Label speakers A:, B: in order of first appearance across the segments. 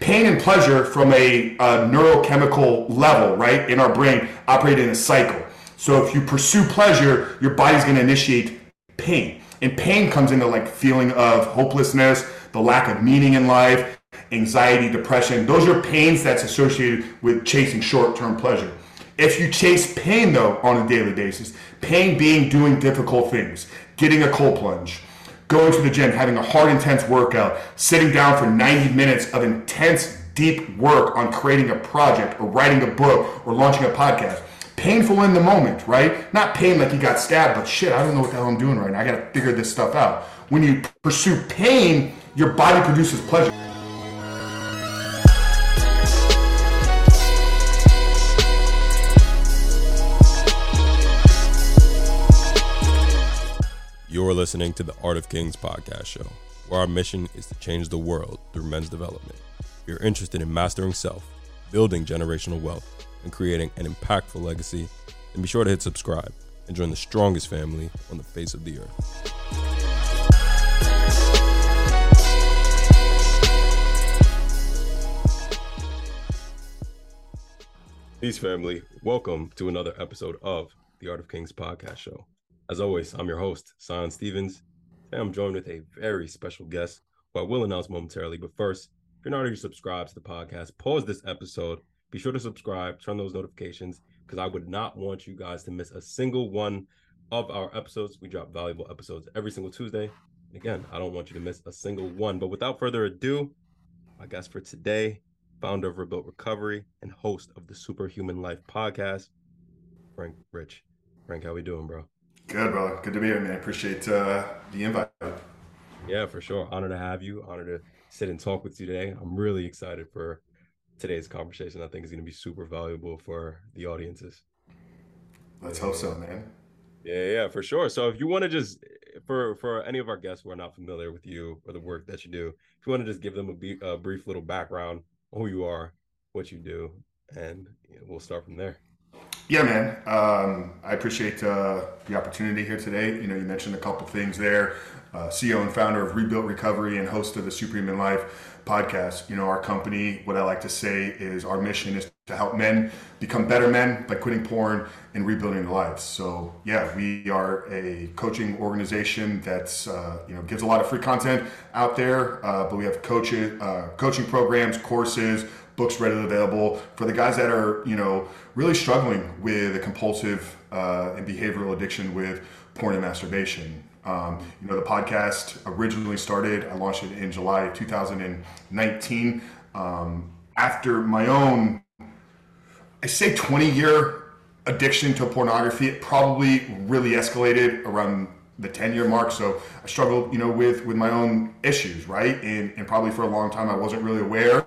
A: pain and pleasure from a, a neurochemical level, right, in our brain operate in a cycle. So if you pursue pleasure, your body's going to initiate pain. And pain comes into like feeling of hopelessness, the lack of meaning in life, anxiety, depression. Those are pains that's associated with chasing short-term pleasure. If you chase pain though on a daily basis, pain being doing difficult things, getting a cold plunge, going to the gym, having a hard, intense workout, sitting down for 90 minutes of intense, deep work on creating a project or writing a book or launching a podcast. Painful in the moment, right? Not pain like you got stabbed, but shit, I don't know what the hell I'm doing right now. I got to figure this stuff out. When you pursue pain, your body produces pleasure.
B: You're listening to the Art of Kings podcast show, where our mission is to change the world through men's development. If you're interested in mastering self, building generational wealth, and creating an impactful legacy, then be sure to hit subscribe and join the strongest family on the face of the earth. Peace, family. Welcome to another episode of the Art of Kings podcast show. As always, I'm your host, Tsion Stevens. Today I'm joined with a very special guest who I will announce momentarily. But first, if you're not already subscribed to the podcast, pause this episode. Be sure to subscribe, turn those notifications, because I would not want you guys to miss a single one of our episodes. We drop valuable episodes every single Tuesday. And again, I don't want you to miss a single one. But without further ado, my guest for today, founder of Rebuilt Recovery and host of the Superhuman Life podcast, Frank Rich. Frank, how we doing, bro?
A: Good, brother. Good to be here, man. Appreciate uh, the invite.
B: Yeah, for sure. Honor to have you. Honor to sit and talk with you today. I'm really excited for today's conversation. I think is going to be super valuable for the audiences.
A: Let's hope so, man.
B: Yeah, yeah, for sure. So if you want to just for for any of our guests who are not familiar with you or the work that you do, if you want to just give them a, be, a brief little background, who you are, what you do, and you know, we'll start from there.
A: Yeah, man. Um, I appreciate uh, the opportunity here today. You know, you mentioned a couple things there. Uh, CEO and founder of Rebuilt Recovery and host of the Superhuman Life podcast. You know, our company, what I like to say is our mission is to help men become better men by quitting porn and rebuilding their lives. So, yeah, we are a coaching organization that's uh, you know gives a lot of free content out there, uh, but we have coaches, uh, coaching programs, courses, books readily available for the guys that are you know really struggling with a compulsive uh, and behavioral addiction with porn and masturbation. Um, you know, the podcast originally started. I launched it in July of 2019 um, after my own, I say, 20 year addiction to pornography. It probably really escalated around the 10 year mark. So I struggled, you know, with, with my own issues, right? And, and probably for a long time, I wasn't really aware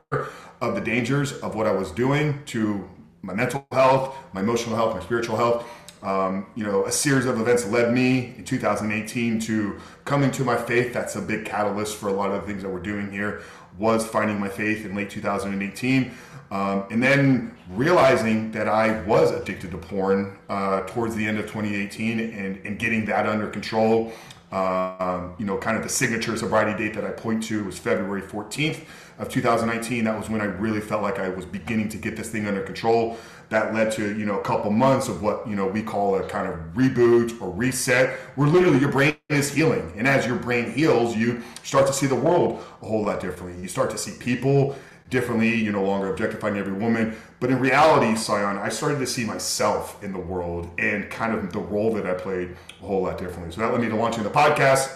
A: of the dangers of what I was doing to my mental health, my emotional health, my spiritual health. Um, you know, a series of events led me in 2018 to coming to my faith. That's a big catalyst for a lot of the things that we're doing here. Was finding my faith in late 2018, um, and then realizing that I was addicted to porn uh, towards the end of 2018, and, and getting that under control. Um, you know, kind of the signature sobriety date that I point to was February 14th of 2019. That was when I really felt like I was beginning to get this thing under control. That led to, you know, a couple months of what, you know, we call a kind of reboot or reset, where literally your brain is healing. And as your brain heals, you start to see the world a whole lot differently. You start to see people differently. You're no longer objectifying every woman. But in reality, Tsion, I started to see myself in the world and kind of the role that I played a whole lot differently. So that led me to launching the podcast.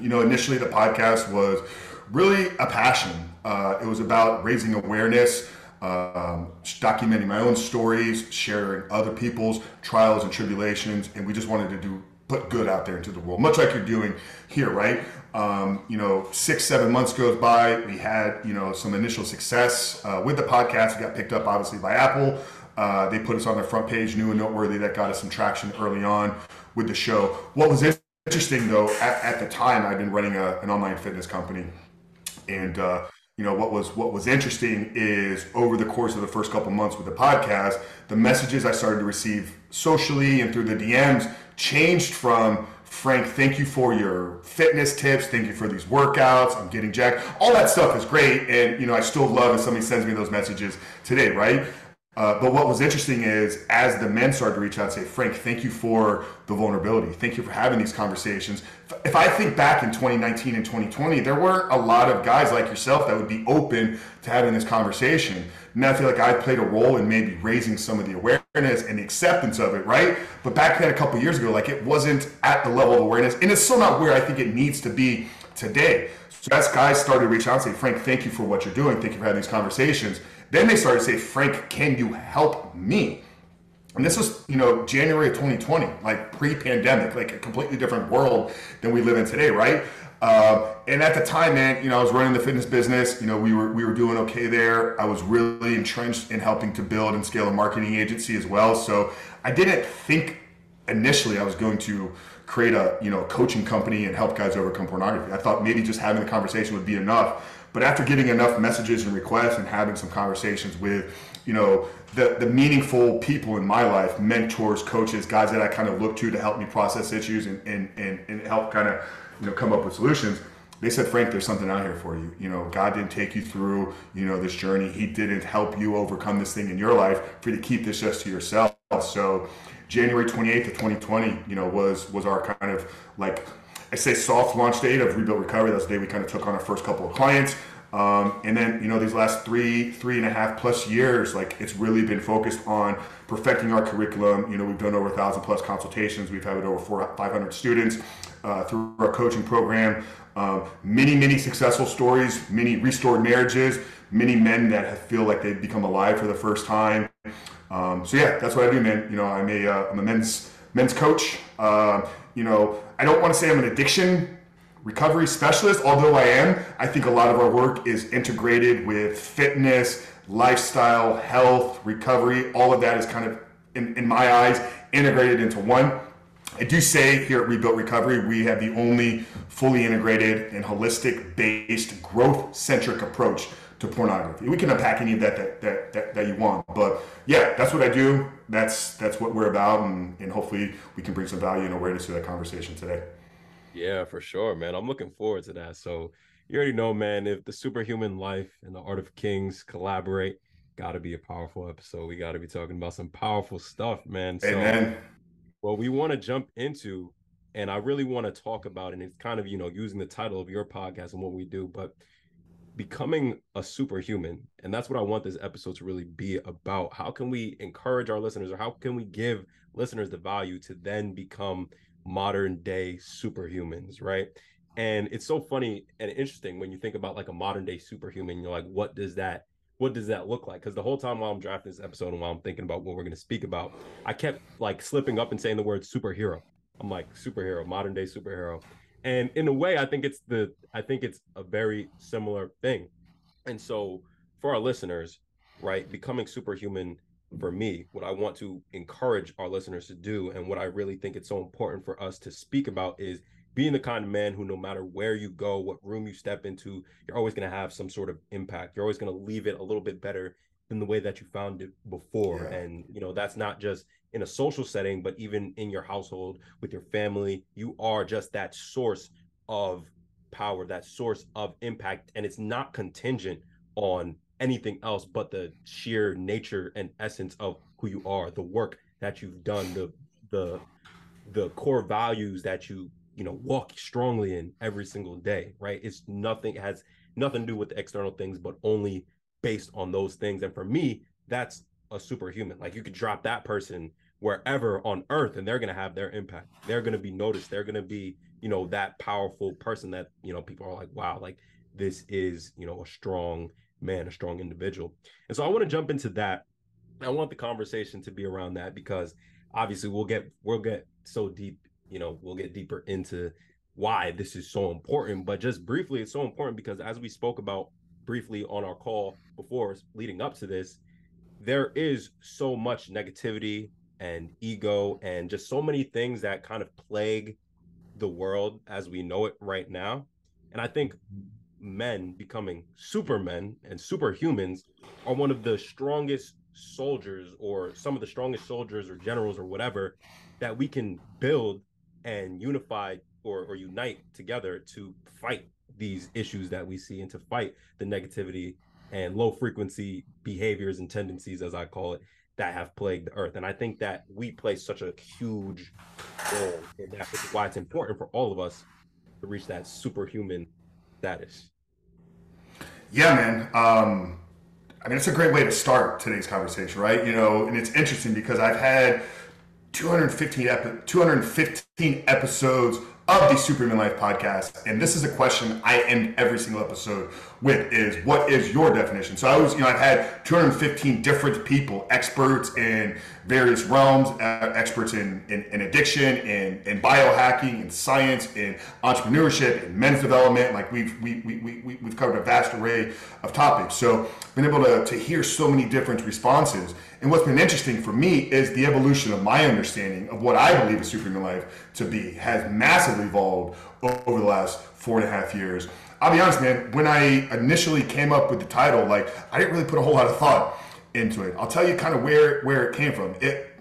A: You know, initially the podcast was really a passion. Uh, it was about raising awareness, um, documenting my own stories, sharing other people's trials and tribulations, and we just wanted to do put good out there into the world, much like you're doing here, right? Um, you know, six, seven months goes by. We had, you know, some initial success uh, with the podcast. We got picked up, obviously, by Apple. Uh, they put us on their front page, new and noteworthy. That got us some traction early on with the show. What was interesting, though, at, at the time, I'd been running a, an online fitness company, and uh, you know what was what was interesting is over the course of the first couple months with the podcast, the messages I started to receive socially and through the DMs changed from Frank, thank you for your fitness tips. Thank you for these workouts. I'm getting jacked. All that stuff is great. And, you know, I still love if somebody sends me those messages today, right? Uh, but what was interesting is as the men started to reach out and say, Frank, thank you for the vulnerability. Thank you for having these conversations. If I think back in 2019 and 2020, there weren't a lot of guys like yourself that would be open to having this conversation. Now I feel like I played a role in maybe raising some of the awareness and the acceptance of it, right? But back then, a couple years ago, like it wasn't at the level of awareness, and it's still not where I think it needs to be today. So as guys started to reach out and say, Frank, thank you for what you're doing. Thank you for having these conversations then they started to say, Frank, can you help me? And this was, you know, January of 2020, like pre-pandemic, like a completely different world than we live in today, right? Uh, and at the time, man, you know, I was running the fitness business. You know, we were we were doing okay there. I was really entrenched in helping to build and scale a marketing agency as well. So I didn't think initially I was going to create a you know coaching company and help guys overcome pornography. I thought maybe just having the conversation would be enough. But after getting enough messages and requests and having some conversations with, you know, the, the meaningful people in my life, mentors, coaches, guys that I kind of look to to help me process issues and, and, and, and help kind of, you know, come up with solutions. They said, Frank, there's something out here for you. You know, God didn't take you through, you know, this journey. He didn't help you overcome this thing in your life for you to keep this just to yourself. So January 28th of 2020, you know, was was our kind of like I say soft launch date of Rebuilt Recovery. That's the day we kind of took on our first couple of clients. Um, and then, you know, these last three, three and a half plus years, like it's really been focused on perfecting our curriculum. You know, we've done over a thousand plus consultations. We've had over four, 500 students uh, through our coaching program. Um, many, many successful stories, many restored marriages, many men that feel like they've become alive for the first time. Um, so yeah, that's what I do, man. You know, I'm a, am uh, a men's men's coach. Uh, you know, I don't want to say I'm an addiction recovery specialist, although I am. I think a lot of our work is integrated with fitness, lifestyle, health, recovery. All of that is kind of, in, in my eyes, integrated into one. I do say here at Rebuilt Recovery, we have the only fully integrated and holistic based growth centric approach to pornography. We can unpack any of that that, that, that, that you want. But yeah, that's what I do. That's that's what we're about and, and hopefully we can bring some value and awareness to that conversation today.
B: Yeah, for sure, man. I'm looking forward to that. So you already know, man, if the superhuman life and the art of kings collaborate, gotta be a powerful episode. We gotta be talking about some powerful stuff, man. So
A: Amen.
B: well, we want to jump into and I really want to talk about, and it's kind of, you know, using the title of your podcast and what we do, but becoming a superhuman and that's what i want this episode to really be about. How can we encourage our listeners or how can we give listeners the value to then become modern day superhumans right? And it's so funny and interesting when you think about like a modern day superhuman you're like what does that what does that look like? Because the whole time while i'm drafting this episode and while i'm thinking about what we're going to speak about i kept like slipping up and saying the word superhero. I'm like superhero modern day superhero and in a way i think it's the i think it's a very similar thing. And so for our listeners right becoming superhuman for me what i want to encourage our listeners to do and what i really think it's so important for us to speak about is being the kind of man who no matter where you go what room you step into you're always going to have some sort of impact. You're always going to leave it a little bit better than the way that you found it before. Yeah. and you know that's not just in a social setting, but even in your household with your family, you are just that source of power, that source of impact. And it's not contingent on anything else but the sheer nature and essence of who you are, the work that you've done, the the the core values that you you know walk strongly in every single day right it's nothing has nothing to do with the external things but only based on those things and for me that's a superhuman like you could drop that person wherever on earth and they're going to have their impact. They're going to be noticed. They're going to be you know that powerful person that you know people are like wow like this is you know a strong man a strong individual. And so i want to jump into that. I want the conversation to be around that because obviously we'll get we'll get so deep you know we'll get deeper into why this is so important but just briefly it's so important because as we spoke about briefly on our call before leading up to this there is so much negativity and ego and just so many things that kind of plague the world as we know it right now. And I think men becoming supermen and superhumans are one of the strongest soldiers or some of the strongest soldiers or generals or whatever that we can build and unify or, or unite together to fight these issues that we see and to fight the negativity and low frequency behaviors and tendencies, as I call it, that have plagued the earth. And I think that we play such a huge role in that, which is why it's important for all of us to reach that superhuman status.
A: Yeah, man. Um, I mean, it's a great way to start today's conversation, right? You know, and it's interesting because I've had 215, epi- 215 episodes of the Superhuman Life podcast. And this is a question I end every single episode with is what is your definition? So I was, you know, I've had 215 different people, experts in various realms, uh, experts in, in, in, addiction, in, in biohacking, in science, in entrepreneurship, in men's development. Like we've, we, we, we, we've covered a vast array of topics. So I've been able to, to hear so many different responses. And what's been interesting for me is the evolution of my understanding of what I believe a superhuman life to be has massively evolved over the last four and a half years. I'll be honest, man, when I initially came up with the title, like I didn't really put a whole lot of thought into it. I'll tell you kind of where where it came from. It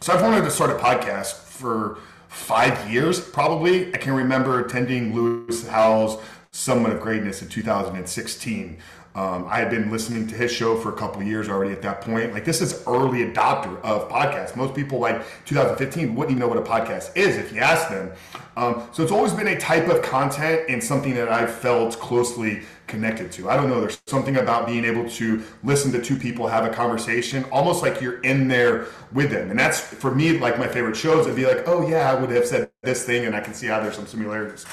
A: so I've wanted to start a podcast for five years, probably. I can remember attending Lewis Howes' Summit of Greatness in 2016. Um, I had been listening to his show for a couple years already at that point. Like this is early adopter of podcasts. Most people like 2015 wouldn't even know what a podcast is if you ask them. Um, so it's always been a type of content and something that I've felt closely connected to. I don't know. There's something about being able to listen to two people have a conversation, almost like you're in there with them. And that's for me like my favorite shows. It'd be like, oh yeah, I would have said this thing, and I can see how there's some similarities.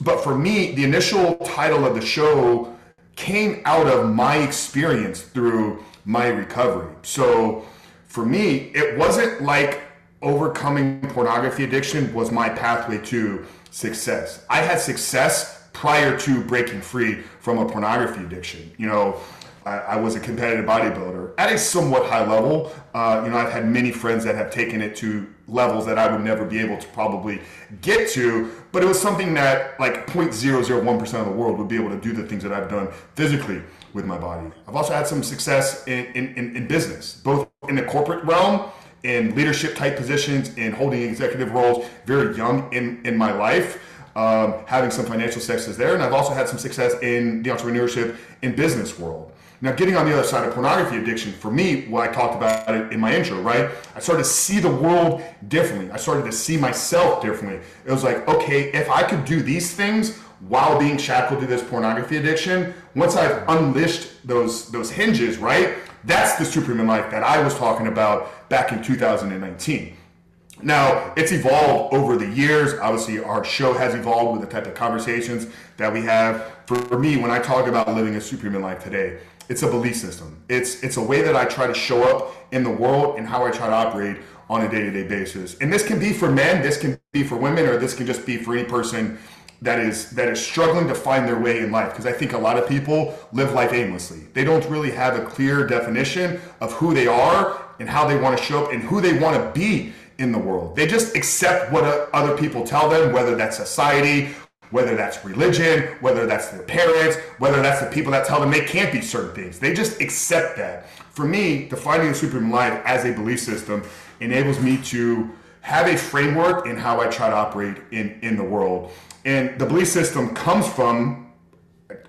A: But for me, the initial title of the show came out of my experience through my recovery. So for me, it wasn't like overcoming pornography addiction was my pathway to success. I had success prior to breaking free from a pornography addiction. You know, I, I was a competitive bodybuilder at a somewhat high level. Uh, you know, I've had many friends that have taken it to levels that I would never be able to probably get to, but it was something that like 0.001% of the world would be able to do the things that I've done physically with my body. I've also had some success in, in, in business, both in the corporate realm, in leadership type positions, in holding executive roles very young in, in my life. Um, having some financial success there, and I've also had some success in the entrepreneurship and business world. Now, getting on the other side of pornography addiction, for me, what I talked about it in my intro, right? I started to see the world differently. I started to see myself differently. It was like, okay, if I could do these things while being shackled to this pornography addiction, once I've unleashed those those hinges, right? That's the superhuman life that I was talking about back in 2019. Now, it's evolved over the years. Obviously, our show has evolved with the type of conversations that we have. For me, when I talk about living a superhuman life today, it's a belief system. It's it's a way that I try to show up in the world and how I try to operate on a day-to-day basis. And this can be for men, this can be for women, or this can just be for any person that is that is struggling to find their way in life. Because I think a lot of people live life aimlessly. They don't really have a clear definition of who they are and how they want to show up and who they want to be in the world. They just accept what other people tell them, whether that's society, whether that's religion, whether that's their parents, whether that's the people that tell them they can't be certain things. They just accept that. For me, defining the superhuman life as a belief system enables me to have a framework in how I try to operate in, in the world. And the belief system comes from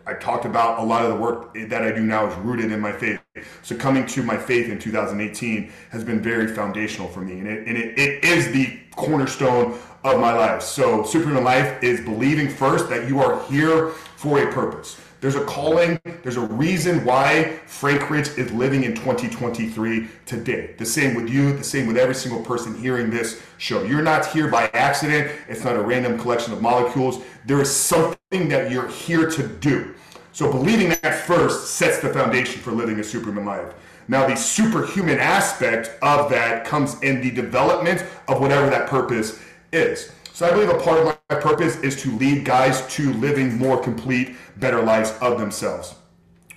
A: I talked about a lot of the work that I do now is rooted in my faith. So coming to my faith in 2018 has been very foundational for me. And it, and it, it is the cornerstone of my life. So superhuman life is believing first that you are here for a purpose. There's a calling, there's a reason why Frank Rich is living in 2023 today. The same with you, the same with every single person hearing this show. You're not here by accident, it's not a random collection of molecules. There is something that you're here to do. So believing that first sets the foundation for living a superhuman life. Now, the superhuman aspect of that comes in the development of whatever that purpose is. So I believe a part of my purpose is to lead guys to living more complete, better lives of themselves.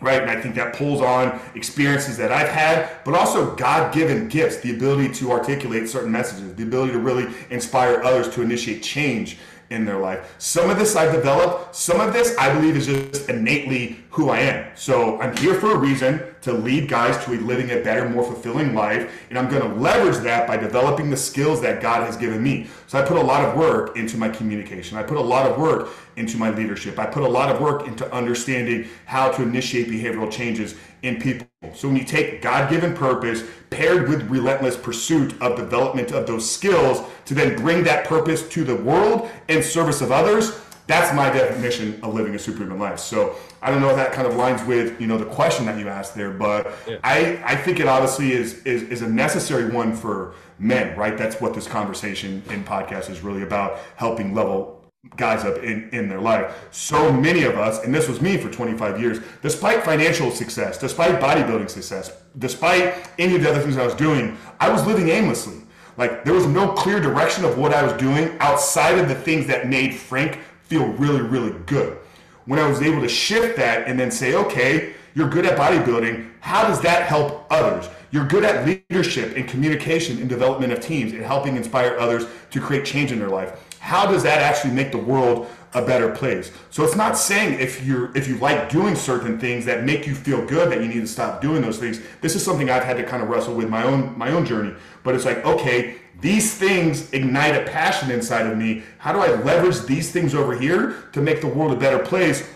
A: Right? And I think that pulls on experiences that I've had, but also God given gifts, the ability to articulate certain messages, the ability to really inspire others to initiate change in their life. Some of this I've developed, some of this I believe is just innately who I am. So I'm here for a reason to lead guys to a living a better, more fulfilling life. And I'm going to leverage that by developing the skills that God has given me. So I put a lot of work into my communication. I put a lot of work into my leadership. I put a lot of work into understanding how to initiate behavioral changes in people. So when you take God given purpose paired with relentless pursuit of development of those skills to then bring that purpose to the world in service of others, that's my definition of living a superhuman life. So I don't know if that kind of lines with you know the question that you asked there, but yeah. I I think it obviously is, is is a necessary one for men, right? That's what this conversation in podcast is really about, helping level guys up in, in their life. So many of us, and this was me for 25 years, despite financial success, despite bodybuilding success, despite any of the other things I was doing, I was living aimlessly. Like there was no clear direction of what I was doing outside of the things that made Frank feel really, really good. When I was able to shift that and then say, okay, you're good at bodybuilding, how does that help others? You're good at leadership and communication and development of teams and helping inspire others to create change in their life. How does that actually make the world a better place? So it's not saying if you're if you like doing certain things that make you feel good that you need to stop doing those things. This is something I've had to kind of wrestle with my own my own journey. But it's like, okay, these things ignite a passion inside of me. How do I leverage these things over here to make the world a better place?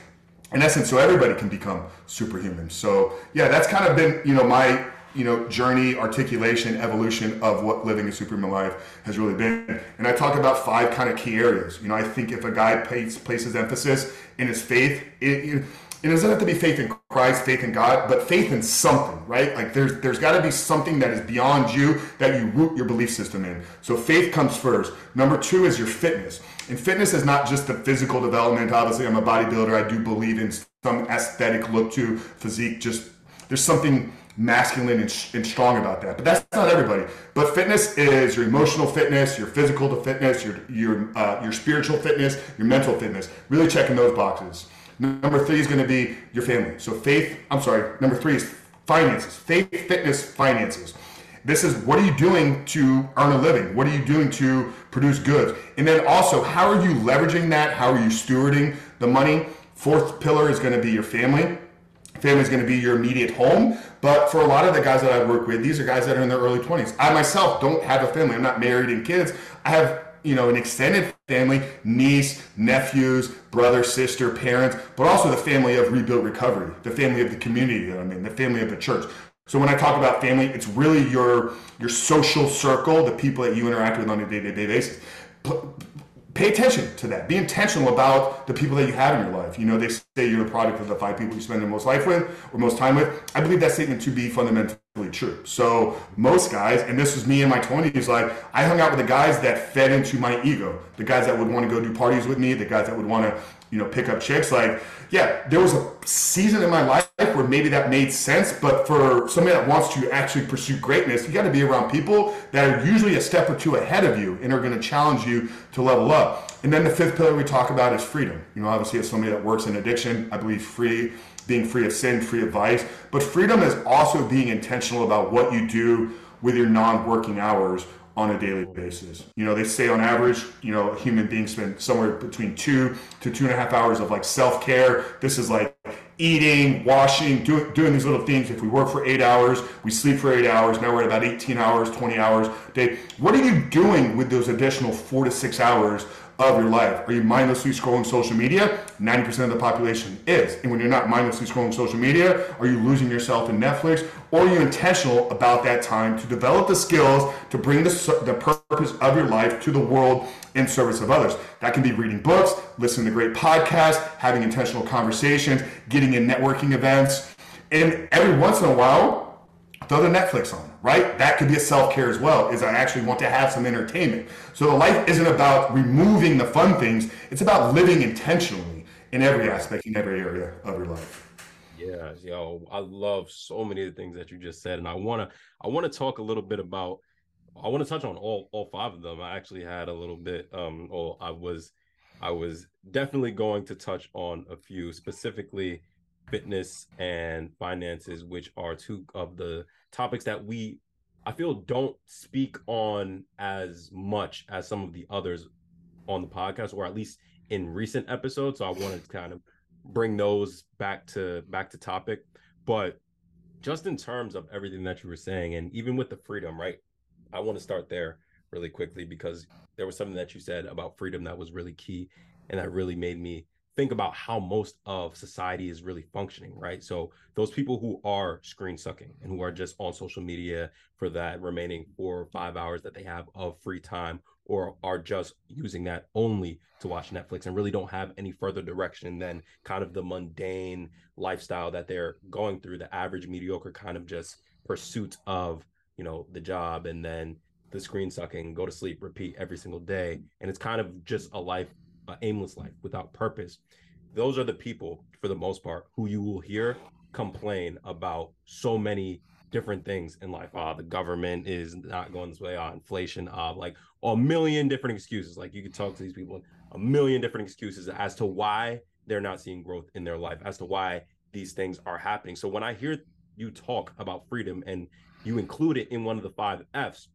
A: In essence, so everybody can become superhuman. So yeah, that's kind of been, you know, my you know journey articulation evolution of what living a superhuman life has really been and i talk about five kind of key areas you know i think if a guy pays, places emphasis in his faith it, it doesn't have to be faith in Christ, faith in God, but faith in something, right? Like there's there's got to be something that is beyond you that you root your belief system in. So faith comes first. Number two is your fitness, and fitness is not just the physical development. Obviously, I'm a bodybuilder. I do believe in some aesthetic look to physique. Just there's something masculine and, and, strong about that. But that's not everybody. But fitness is your emotional fitness, your physical fitness, your your uh, your spiritual fitness, your mental fitness. Really checking those boxes. Number three is going to be your family. So faith. I'm sorry. Number three is finances. Faith, fitness, finances. This is what are you doing to earn a living? What are you doing to produce goods? And then also, how are you leveraging that? How are you stewarding the money? Fourth pillar is going to be your family. Family is going to be your immediate home. But for a lot of the guys that I work with, these are guys that are in their early 20s. I myself don't have a family. I'm not married and kids. I have you know an extended family niece nephews brother sister parents but also the family of rebuilt recovery the family of the community that i'm in the family of the church. So when i talk about family it's really your your social circle the people that you interact with on a day-to-day basis pay attention to that. Be intentional about the people that you have in your life. You know, they say you're the product of the five people you spend the most life with or most time with. I believe that statement to be fundamentally true. So most guys, and this was me in my 20s, like I hung out with the guys that fed into my ego, the guys that would want to go do parties with me, the guys that would want to you know, pick up chicks. Like, yeah, there was a season in my life where maybe that made sense, but for somebody that wants to actually pursue greatness, you got to be around people that are usually a step or two ahead of you and are going to challenge you to level up. And then the fifth pillar we talk about is freedom. You know, obviously, as somebody that works in addiction, I believe free, being free of sin, free of vice, but freedom is also being intentional about what you do with your non-working hours on a daily basis. You know, they say on average, you know, human beings spend somewhere between two to two and a half hours of like self care. This is like eating, washing, do, doing these little things. If we work for eight hours, we sleep for eight hours. Now we're at about 18 hours, 20 hours a day. What are you doing with those additional four to six hours of your life. Are you mindlessly scrolling social media? 90% of the population is. And when you're not mindlessly scrolling social media, are you losing yourself in Netflix? Or are you intentional about that time to develop the skills to bring the, the purpose of your life to the world in service of others? That can be reading books, listening to great podcasts, having intentional conversations, getting in networking events. And every once in a while, throw the Netflix on, right? That could be a self care as well, is I actually want to have some entertainment. So the life isn't about removing the fun things, it's about living intentionally in every aspect, in every area of your life.
B: Yeah, yo, I love so many of the things that you just said. And I wanna I wanna talk a little bit about I want to touch on all all five of them. I actually had a little bit um or I was I was definitely going to touch on a few specifically fitness and finances, which are two of the topics that we I feel don't speak on as much as some of the others on the podcast, or at least in recent episodes. So I wanted to kind of bring those back to back to topic. But just in terms of everything that you were saying, and even with the freedom, right? I want to start there really quickly because there was something that you said about freedom that was really key and that really made me think about how most of society is really functioning, right? So those people who are screen sucking and who are just on social media for that remaining four or five hours that they have of free time or are just using that only to watch Netflix and really don't have any further direction than kind of the mundane lifestyle that they're going through, the average mediocre kind of just pursuit of, you know, the job and then the screen sucking, go to sleep, repeat every single day. And it's kind of just a life, an aimless life without purpose. Those are the people, for the most part, who you will hear complain about so many different things in life. Ah, the government is not going this way. Ah, inflation. Ah, like a million different excuses. Like you could talk to these people, a million different excuses as to why they're not seeing growth in their life, as to why these things are happening. So when I hear you talk about freedom and you include it in one of the five F's,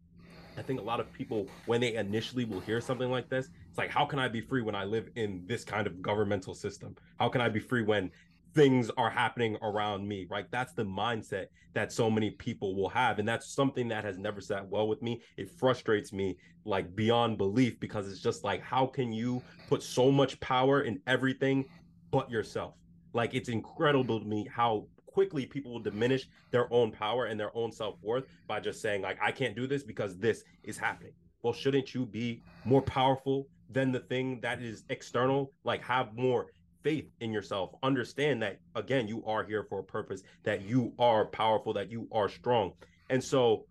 B: I think a lot of people, when they initially will hear something like this, it's like, how can I be free when I live in this kind of governmental system? How can I be free when things are happening around me? Right. That's the mindset that so many people will have. And that's something that has never sat well with me. It frustrates me like beyond belief because it's just like, how can you put so much power in everything but yourself? Like, it's incredible to me how quickly people will diminish their own power and their own self-worth by just saying like i can't do this because this is happening well shouldn't you be more powerful than the thing that is external like have more faith in yourself. Understand that again you are here for a purpose that you are powerful that you are strong. And so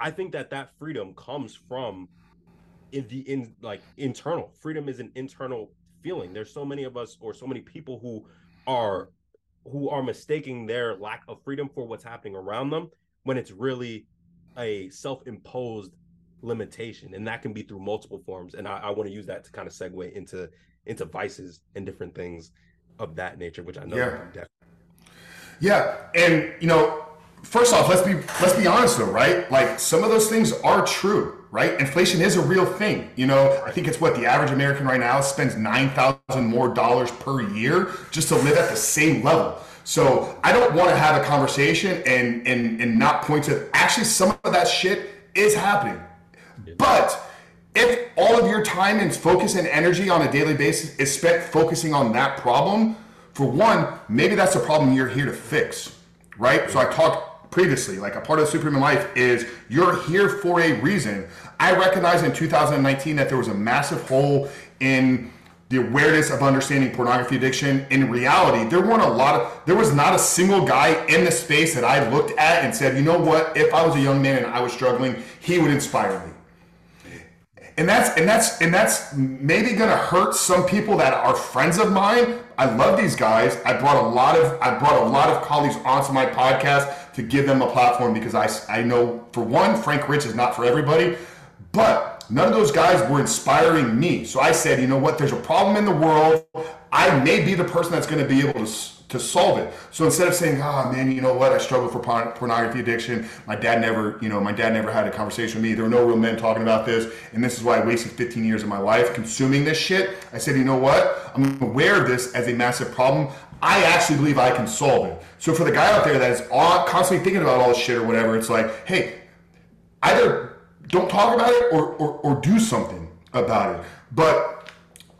B: i think that that freedom comes from in the in like internal. Freedom is an internal feeling. There's so many of us or so many people who are who are mistaking their lack of freedom for what's happening around them when it's really a self-imposed limitation and that can be through multiple forms and i, I want to use that to kind of segue into into vices and different things of that nature which i know
A: yeah. yeah and you know first off let's be let's be honest though right like some of those things are true right? Inflation is a real thing. You know, I think it's what the average American right now spends 9,000 more dollars per year just to live at the same level. So I don't want to have a conversation and, and, and not point to actually some of that shit is happening. But if all of your time and focus and energy on a daily basis is spent focusing on that problem, for one, maybe that's a problem you're here to fix, right? So I talked previously, like a part of the Superhuman Life is you're here for a reason. I recognized in 2019 that there was a massive hole in the awareness of understanding pornography addiction. In reality, there weren't a lot of, there was not a single guy in the space that I looked at and said, you know what, if I was a young man and I was struggling, he would inspire me and that's and that's and that's maybe gonna hurt some people that are friends of mine. I love these guys. I brought a lot of I brought a lot of colleagues onto my podcast to give them a platform because I I know for one, Frank Rich is not for everybody, but none of those guys were inspiring me. So I said, you know what? There's a problem in the world. I may be the person that's going to be able to to solve it. So instead of saying, "Ah, oh, man, you know what? I struggle for pornography addiction. My dad never, you know, my dad never had a conversation with me. There were no real men talking about this, and this is why I wasted 15 years of my life consuming this shit." I said, "You know what? I'm aware of this as a massive problem. I actually believe I can solve it." So for the guy out there that is constantly thinking about all this shit or whatever, it's like, hey, either don't talk about it or, or, or do something about it. But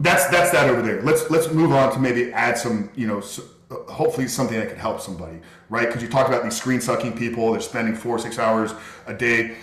A: that's that's that over there. Let's let's move on to maybe add some you know hopefully something that could help somebody, right? Because you talk about these screen sucking people, they're spending four six hours a day.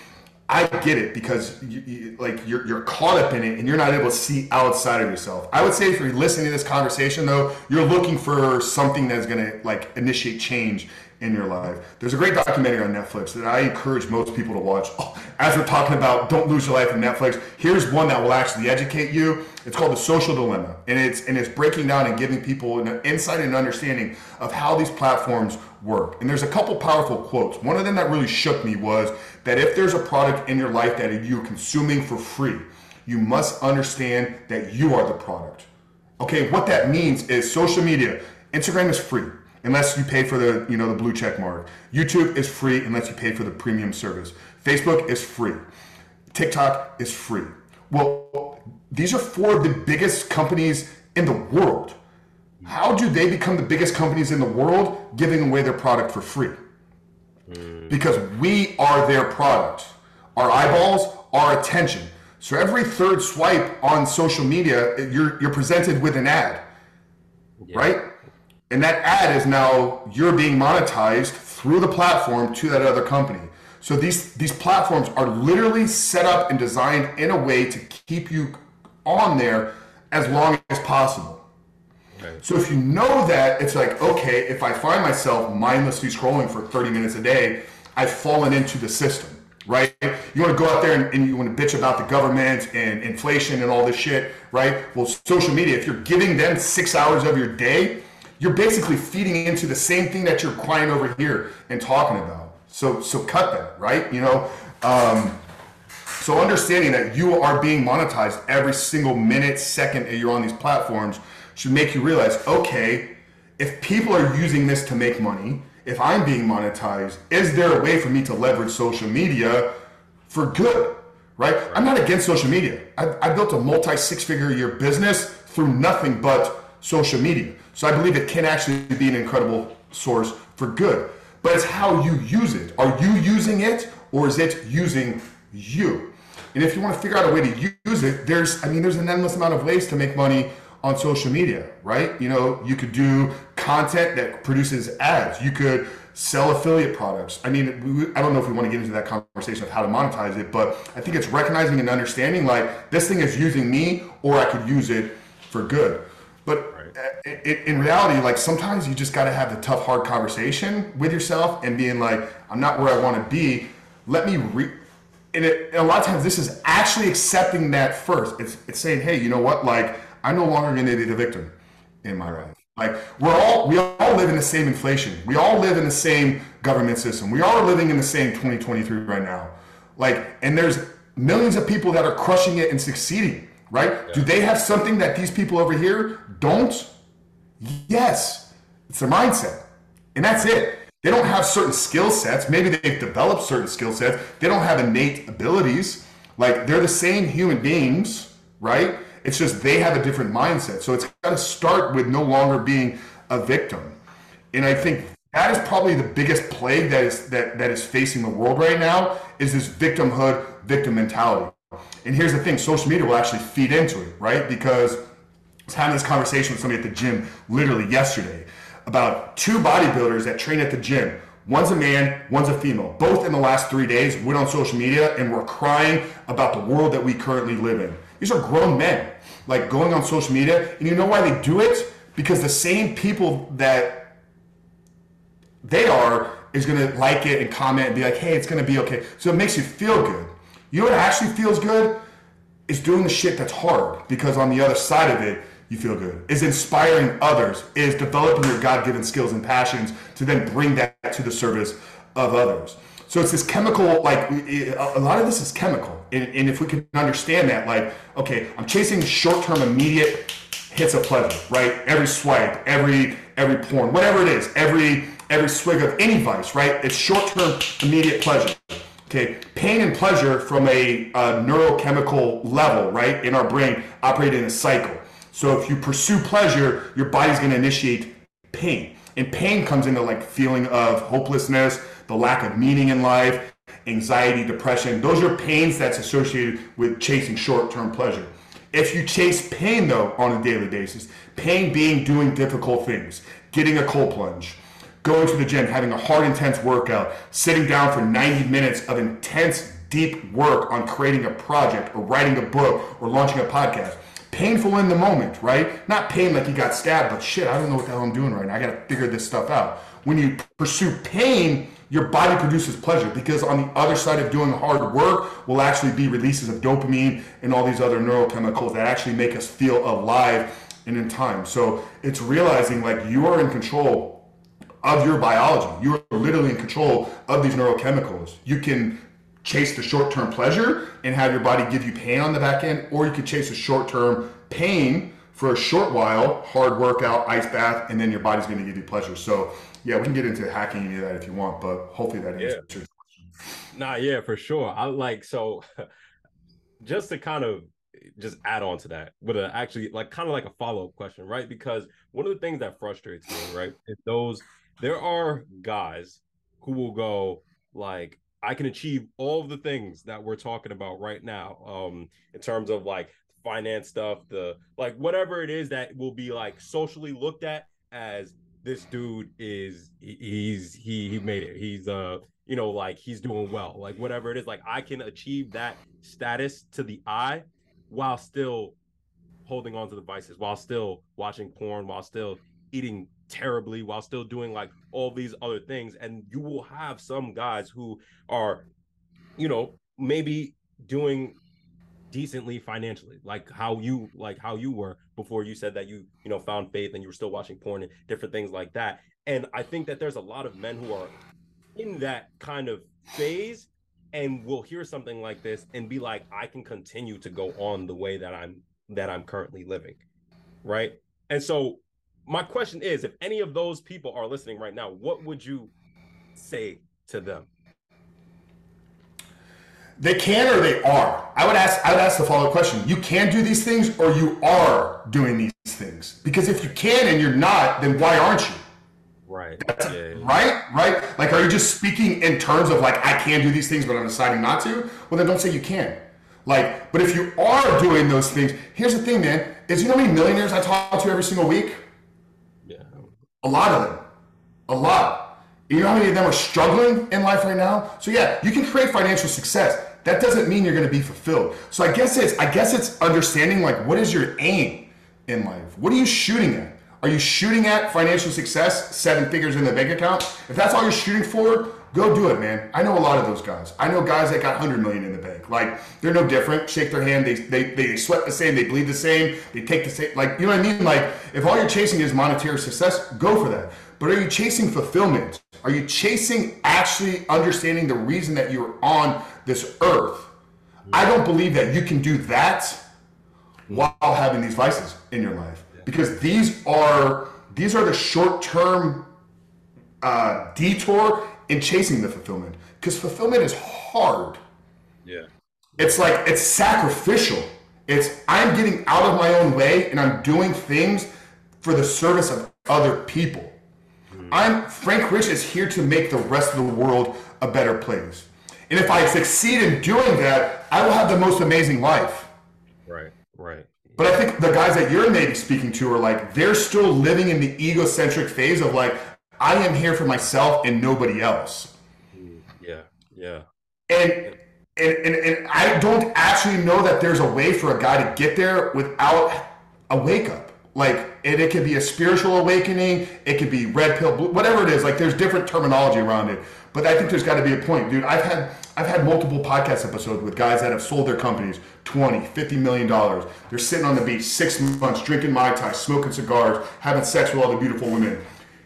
A: I get it because you, you, like you're, you're caught up in it and you're not able to see outside of yourself. I would say if you're listening to this conversation though, you're looking for something that's going to like initiate change in your life. There's a great documentary on Netflix that I encourage most people to watch. As we're talking about don't lose your life on Netflix, here's one that will actually educate you. It's called The Social Dilemma, and it's and it's breaking down and giving people an insight and understanding of how these platforms work. And there's a couple powerful quotes. One of them that really shook me was that if there's a product in your life that you're consuming for free, you must understand that you are the product. Okay, what that means is social media. Instagram is free unless you pay for the you know the blue check mark. YouTube is free unless you pay for the premium service. Facebook is free. TikTok is free. Well, these are four of the biggest companies in the world. how do they become the biggest companies in the world giving away their product for free? Mm. Because we are their product. Our eyeballs, our attention. So every third swipe on social media, you're you're presented with an ad. Yeah. Right? And that ad is now you're being monetized through the platform to that other company. So these these platforms are literally set up and designed in a way to keep you on there as long as possible. Right. So if you know that, it's like, okay, if I find myself mindlessly scrolling for 30 minutes a day, I've fallen into the system, right? You want to go out there and, and you want to bitch about the government and inflation and all this shit, right? Well, social media, if you're giving them six hours of your day, you're basically feeding into the same thing that you're crying over here and talking about. So, so cut that, right? You know, um, so understanding that you are being monetized every single minute, second that you're on these platforms should make you realize, okay, if people are using this to make money, if I'm being monetized, is there a way for me to leverage social media for good? Right? right. I'm not against social media. I've, I built a multi six figure year business through nothing but social media. So I believe it can actually be an incredible source for good. But it's how you use it. Are you using it or is it using you? And if you want to figure out a way to use it, there's, I mean, there's an endless amount of ways to make money on social media, right? You know, you could do content that produces ads. You could sell affiliate products. I mean, I don't know if we want to get into that conversation of how to monetize it, but I think it's recognizing and understanding like this thing is using me or I could use it for good. But Uh, right. in reality, like sometimes you just got to have the tough, hard conversation with yourself and being like, I'm not where I want to be. Let me re- and, it, and a lot of times this is actually accepting that first. It's, it's saying, hey, you know what? Like, I'm no longer going to be the victim in my life. Like, we're all, we all live in the same inflation. We all live in the same government system. We are living in the same 2023 right now. Like, and there's millions of people that are crushing it and succeeding, right? Yeah. Do they have something that these people over here don't? Yes. It's their mindset. And that's it. They don't have certain skill sets. Maybe they've developed certain skill sets. They don't have innate abilities. Like they're the same human beings, right? It's just they have a different mindset. So it's got to start with no longer being a victim. And I think that is probably the biggest plague that is that that is facing the world right now is this victimhood, victim mentality. And here's the thing: social media will actually feed into it, right? Because I was having this conversation with somebody at the gym literally yesterday about two bodybuilders that train at the gym. One's a man, one's a female. Both in the last three days went on social media and were crying about the world that we currently live in. These are grown men, like going on social media. And you know why they do it? Because the same people that they are is to like it and comment and be like, hey, it's to be okay. So it makes you feel good. You know what actually feels good? Is doing the shit that's hard because on the other side of it, you feel good. Is inspiring others, is developing your God given skills and passions to then bring that to the service of others. So it's this chemical, like a lot of this is chemical. And, and if we can understand that, like, okay, I'm chasing short term, immediate hits of pleasure, right? Every swipe, every every porn, whatever it is, every every swig of any vice, right? It's short term, immediate pleasure. Okay, pain and pleasure from a, a neurochemical level, right, in our brain operate in a cycle. So if you pursue pleasure, your body's going to initiate pain. And pain comes into like feeling of hopelessness, the lack of meaning in life, anxiety, depression. Those are pains that's associated with chasing short-term pleasure. If you chase pain though on a daily basis, pain being doing difficult things, getting a cold plunge, going to the gym, having a hard, intense workout, sitting down for 90 minutes of intense, deep work on creating a project or writing a book or launching a podcast painful in the moment, right? Not pain like you got stabbed, but shit, I don't know what the hell I'm doing right now. I got to figure this stuff out. When you pursue pain, your body produces pleasure because on the other side of doing hard work will actually be releases of dopamine and all these other neurochemicals that actually make us feel alive and in time. So it's realizing like you are in control of your biology. You are literally in control of these neurochemicals. You can chase the short term pleasure and have your body give you pain on the back end, or you could chase a short term pain for a short while, hard workout, ice bath, and then your body's going to give you pleasure. So, yeah, we can get into hacking any of that if you want, but hopefully that answers yeah. your
B: question. Nah, yeah, for sure. I like so just to kind of just add on to that with a actually like kind of like a follow-up question, right? Because one of the things that frustrates me, right, is those there are guys who will go like I can achieve all of the things that we're talking about right now um in terms of like finance stuff, the like whatever it is that will be like socially looked at as this dude is he's he he made it. He's uh you know like he's doing well. Like whatever it is like I can achieve that status to the eye while still holding on to the vices, while still watching porn, while still eating terribly, while still doing like all these other things. And you will have some guys who are, you know, maybe doing decently financially like how you like how you were before you said that you you know found faith and you were still watching porn and different things like that and i think that there's a lot of men who are in that kind of phase and will hear something like this and be like i can continue to go on the way that i'm that i'm currently living right and so my question is if any of those people are listening right now what would you say to them
A: they can or they are i would ask i would ask the follow-up question you can do these things or you are doing these things because if you can and you're not then why aren't you
B: Right.
A: Yeah, yeah. Right? Right? Like, are you just speaking in terms of like, I can do these things, but I'm deciding not to? Well, then don't say you can. Like, but if you are doing those things, here's the thing, man, is you know how many millionaires I talk to every single week? A lot of them. A lot. You know how many of them are struggling in life right now? So yeah, you can create financial success. That doesn't mean you're going to be fulfilled. So I guess it's I guess it's understanding like what is your aim in life? What are you shooting at? Are you shooting at financial success, seven figures in the bank account? If that's all you're shooting for, go do it, man. I know a lot of those guys. I know guys that got 100 million in the bank. Like, they're no different. Shake their hand. They, they, they sweat the same. They bleed the same. They take the same. Like, you know what I mean? Like, if all you're chasing is monetary success, go for that. But are you chasing fulfillment? Are you chasing actually understanding the reason that you're on this earth? I don't believe that you can do that while having these vices in your life because these are these are the short term uh, detour in chasing the fulfillment because fulfillment is hard.
B: Yeah,
A: it's like it's sacrificial. It's I'm getting out of my own way and I'm doing things for the service of other people. Mm. I'm Frank Rich is here to make the rest of the world a better place. And if I succeed in doing that, I will have the most amazing life.
B: Right, right.
A: But I think the guys that you're maybe speaking to are like, they're still living in the egocentric phase of like, I am here for myself and nobody else.
B: Mm, yeah, yeah.
A: And and, and, and I don't actually know that there's a way for a guy to get there without a wake up. Like, it, it could be a spiritual awakening, it could be red pill, blue, whatever it is. Like, there's different terminology around it. But I think there's got to be a point, dude. I've had I've had multiple podcast episodes with guys that have sold their companies 20, 50 million dollars. They're sitting on the beach six months, drinking Mai Tai, smoking cigars, having sex with all the beautiful women.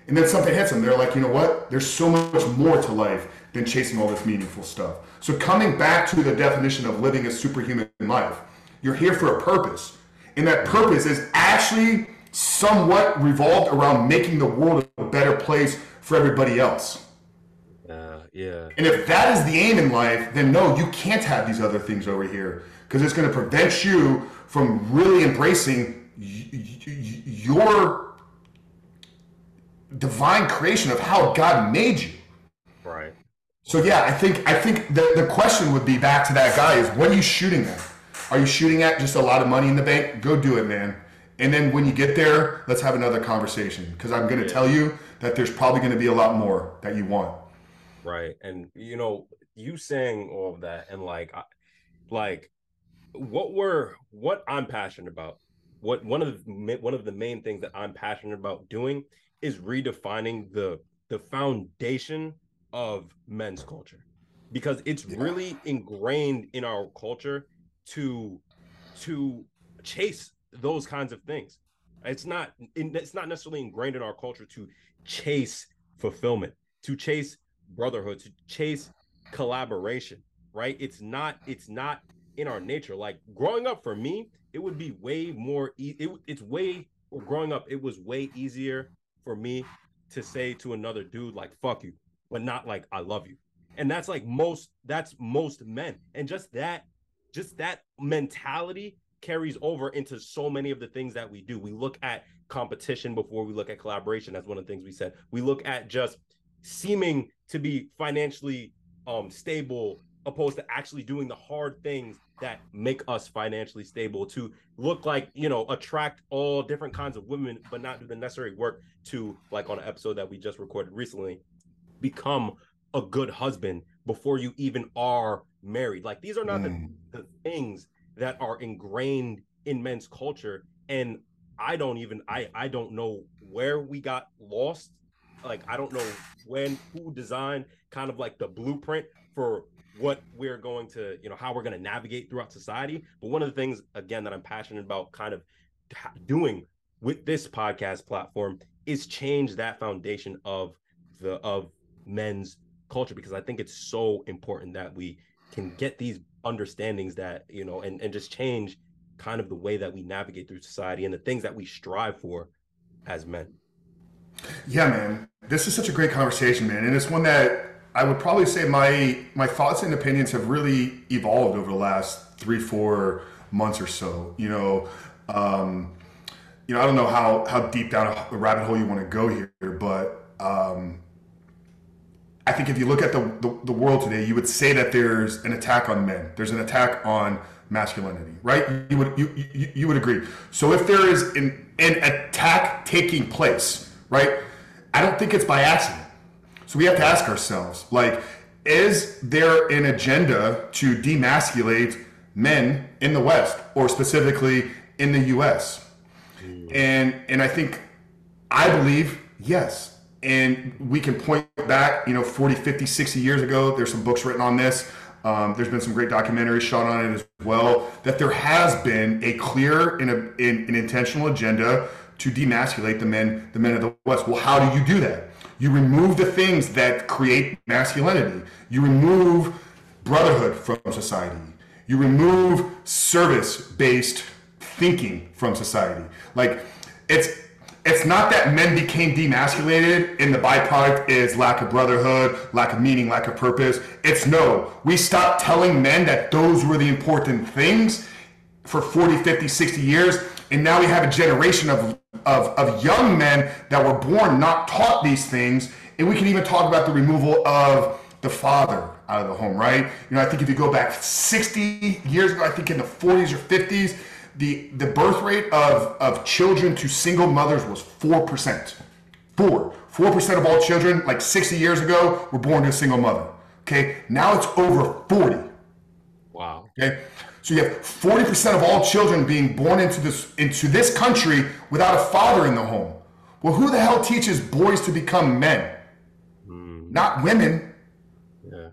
A: And then something hits them. They're like, you know what? There's so much more to life than chasing all this meaningful stuff. So coming back to the definition of living a superhuman life, you're here for a purpose. And that purpose is actually somewhat revolved around making the world a better place for everybody else.
B: Uh, Yeah.
A: And if that is the aim in life, then no, you can't have these other things over here because it's going to prevent you from really embracing y- y- your divine creation of how God made you.
B: Right.
A: So yeah, I think I think the, the question would be back to that guy is what are you shooting at? Are you shooting at just a lot of money in the bank? Go do it, man. And then when you get there, let's have another conversation because I'm going to yeah. tell you that there's probably going to be a lot more that you want
B: right and you know you saying all of that and like like what we're what i'm passionate about what one of the one of the main things that i'm passionate about doing is redefining the the foundation of men's culture because it's yeah. really ingrained in our culture to to chase those kinds of things. It's not it's not necessarily ingrained in our culture to chase fulfillment to chase brotherhood to chase collaboration right? It's not it's not in our nature. Like growing up for me it would be way more e- it, it's way or growing up it was way easier for me to say to another dude like fuck you but not like i love you and that's like most that's most men and just that just that mentality carries over into so many of the things that we do. We look at competition before we look at collaboration. That's one of the things we said. We look at just seeming to be financially um stable opposed to actually doing the hard things that make us financially stable to look like you know attract all different kinds of women but not do the necessary work to like on an episode that we just recorded recently become a good husband before you even are married like these are not mm. the, the things that are ingrained in men's culture and i don't even i i don't know where we got lost like i don't know when who designed kind of like the blueprint for what we're going to, you know, how we're going to navigate throughout society. But one of the things, again, that I'm passionate about kind of doing with this podcast platform is change that foundation of the of men's culture because I think it's so important that we can get these understandings that, you know, and, and just change kind of the way that we navigate through society and the things that we strive for as men.
A: Yeah, man. This is such a great conversation, man. And it's one that I would probably say my my thoughts and opinions have really evolved over the last three four months or so. You know, um, you know I don't know how how deep down a rabbit hole you want to go here, but um, I think if you look at the, the, the world today, you would say that there's an attack on men. There's an attack on masculinity, right? You would you you, you would agree. So if there is an an attack taking place, right? I don't think it's by accident. So we have to ask ourselves, like, is there an agenda to demasculate men in the West or specifically in the US? And and I think I believe yes. And we can point back, you know, 40, 50, 60 years ago. There's some books written on this. Um, there's been some great documentaries shot on it as well. That there has been a clear and an intentional agenda to demasculate the men, the men of the West. Well, how do you do that? You remove the things that create masculinity. You remove brotherhood from society. You remove service-based thinking from society. Like it's it's not that men became demasculated and the byproduct is lack of brotherhood, lack of meaning, lack of purpose. It's no. We stopped telling men that those were the important things for 40, 50, 60 years. And now we have a generation of of, of young men that were born not taught these things. And we can even talk about the removal of the father out of the home, right? You know, I think if you go back 60 years ago, I think in the 40s or 50s, the, the birth rate of, of children to single mothers was 4%. Four. 4% of all children, like 60 years ago, were born to a single mother. Okay. Now it's over 40.
B: Wow.
A: Okay. So you have 40% of all children being born into this into this country without a father in the home. Well, who the hell teaches boys to become men? Mm. Not women.
B: Yeah.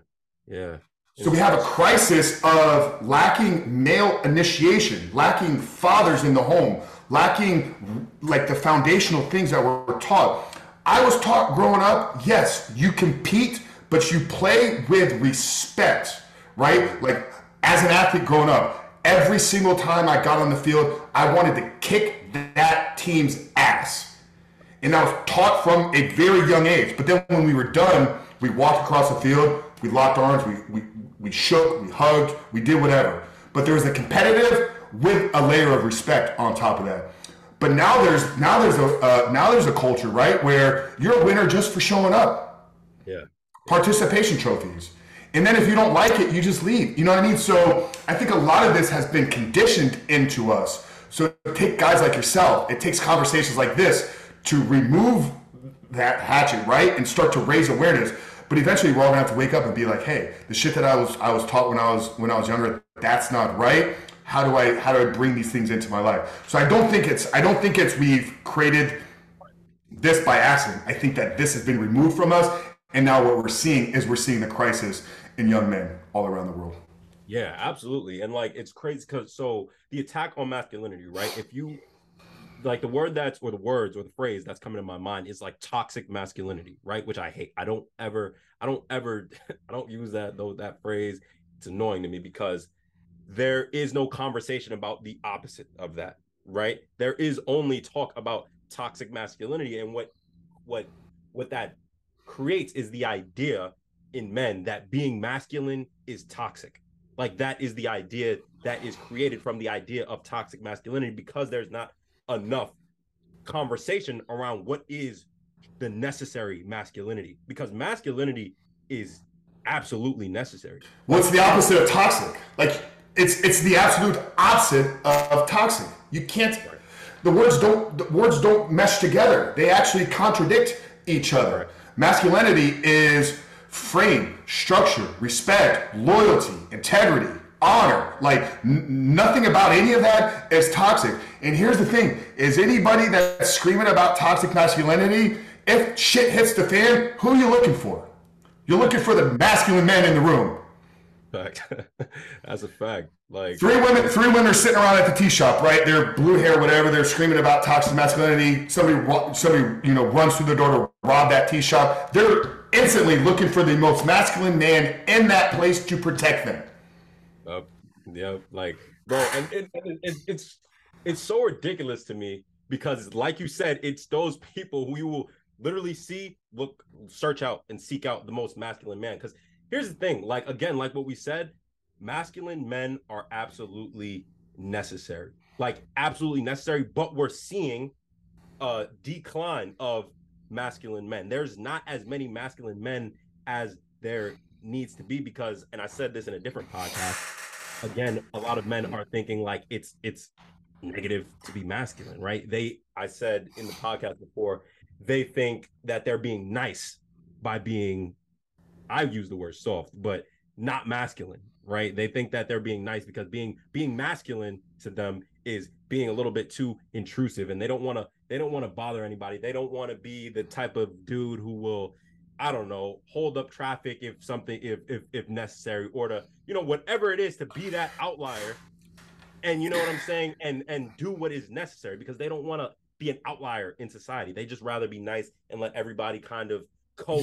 B: Yeah.
A: So we have a crisis of lacking male initiation, lacking fathers in the home, lacking like the foundational things that were taught. I was taught growing up, yes, you compete, but you play with respect, right? Like as an athlete growing up, every single time I got on the field, I wanted to kick that team's ass. And I was taught from a very young age. But then when we were done, we walked across the field, we locked arms, we, we, we shook, we hugged, we did whatever. But there was a competitive with a layer of respect on top of that. But now there's now there's a uh, now there's a culture right where you're a winner just for showing up.
B: Yeah.
A: Participation trophies. And then if you don't like it, you just leave. You know what I mean? So I think a lot of this has been conditioned into us. So take guys like yourself. It takes conversations like this to remove that hatchet, right? And start to raise awareness. But eventually we're all gonna have to wake up and be like, hey, the shit that I was I was taught when I was when I was younger, that's not right. How do I how do I bring these things into my life? So I don't think it's I don't think it's we've created this by accident. I think that this has been removed from us. And now what we're seeing is we're seeing the crisis in young men all around the world.
B: Yeah, absolutely. And like it's crazy because so the attack on masculinity, right? If you like the word that's or the words or the phrase that's coming to my mind is like toxic masculinity, right? Which I hate. I don't ever, I don't ever, I don't use that though that phrase. It's annoying to me because there is no conversation about the opposite of that, right? There is only talk about toxic masculinity and what what what that creates is the idea in men that being masculine is toxic, Like that is the idea that is created from the idea of toxic masculinity because there's not enough conversation around what is the necessary masculinity because masculinity is absolutely necessary.
A: What's the opposite of toxic? Like it's it's the absolute opposite of toxic. You can't the words don't the words don't mesh together. They actually contradict each other. Masculinity is frame, structure, respect, loyalty, integrity, honor. Like n- nothing about any of that is toxic. And here's the thing: is anybody that's screaming about toxic masculinity? If shit hits the fan, who are you looking for? You're looking for the masculine man in the room.
B: Fact. That's a fact. Like
A: three women, three women are sitting around at the tea shop, right? They're blue hair, whatever. They're screaming about toxic masculinity. Somebody, somebody, you know, runs through the door to rob that tea shop. They're instantly looking for the most masculine man in that place to protect them.
B: Uh, yeah, like bro, and, and, and it, it's it's so ridiculous to me because, like you said, it's those people who you will literally see, look, search out, and seek out the most masculine man. Because here's the thing, like again, like what we said, masculine men are absolutely necessary, like absolutely necessary. But we're seeing a decline of masculine men. There's not as many masculine men as there needs to be because, and I said this in a different podcast. Again, a lot of men are thinking like it's it's negative to be masculine, right? They, I said in the podcast before, they think that they're being nice by being, I use the word soft, but not masculine, right? They think that they're being nice because being being masculine to them is being a little bit too intrusive, and they don't want to they don't want to bother anybody. They don't want to be the type of dude who will I don't know, hold up traffic if something if if if necessary, or to you know whatever it is to be that outlier, and you know what I'm saying, and and do what is necessary because they don't want to be an outlier in society. They just rather be nice and let everybody kind of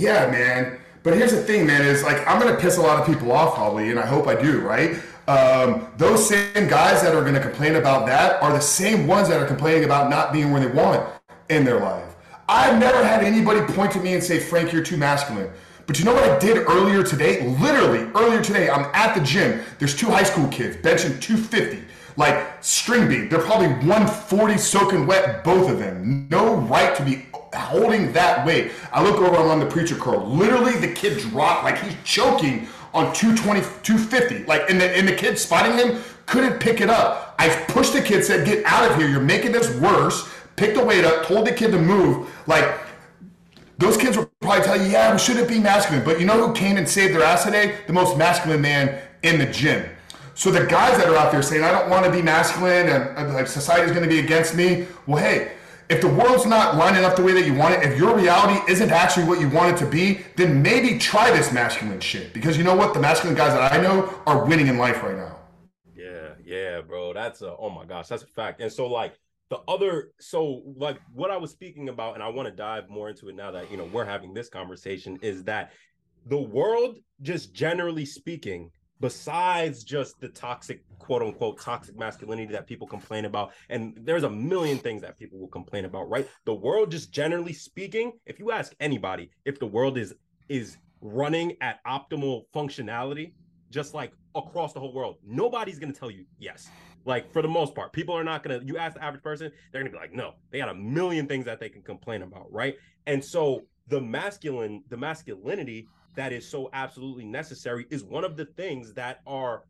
A: Yeah, man. But here's the thing, man, is like I'm gonna piss a lot of people off probably, and I hope I do, right? Um, those same guys that are gonna complain about that are the same ones that are complaining about not being where they want in their life. I've never had anybody point to me and say, Frank, you're too masculine. But you know what I did earlier today? Literally, earlier today, I'm at the gym. There's two high school kids benching 250 like string bean. They're probably 140 soaking wet, both of them. No right to be holding that weight. I look over I'm on the preacher curl. Literally, the kid dropped like he's choking on 220, 250. Like, and the, and the kid spotting him couldn't pick it up. I pushed the kid, said, "Get out of here! You're making this worse." Picked the weight up, told the kid to move. Like, those kids will probably tell you, "Yeah, we shouldn't be masculine." But you know who came and saved their ass today? The most masculine man in the gym. So the guys that are out there saying, I don't want to be masculine and like society's going to be against me. Well, hey, if the world's not lining up the way that you want it, if your reality isn't actually what you want it to be, then maybe try this masculine shit. Because you know what? The masculine guys that I know are winning in life right now.
B: Yeah, yeah, bro. That's a, oh my gosh, that's a fact. And so, like, the other, so like what I was speaking about, and I want to dive more into it now that, you know, we're having this conversation, is that the world, just generally speaking, besides just the toxic quote unquote toxic masculinity that people complain about. And there's a million things that people will complain about right? The world just generally speaking if you ask anybody if the world is is running at optimal functionality just like across the whole world nobody's to tell you yes. Like for the most part people are not to you ask the average person they're to be like no they got a million things that they can complain about right? And so the masculine the masculinity that is so absolutely necessary is one of the things that are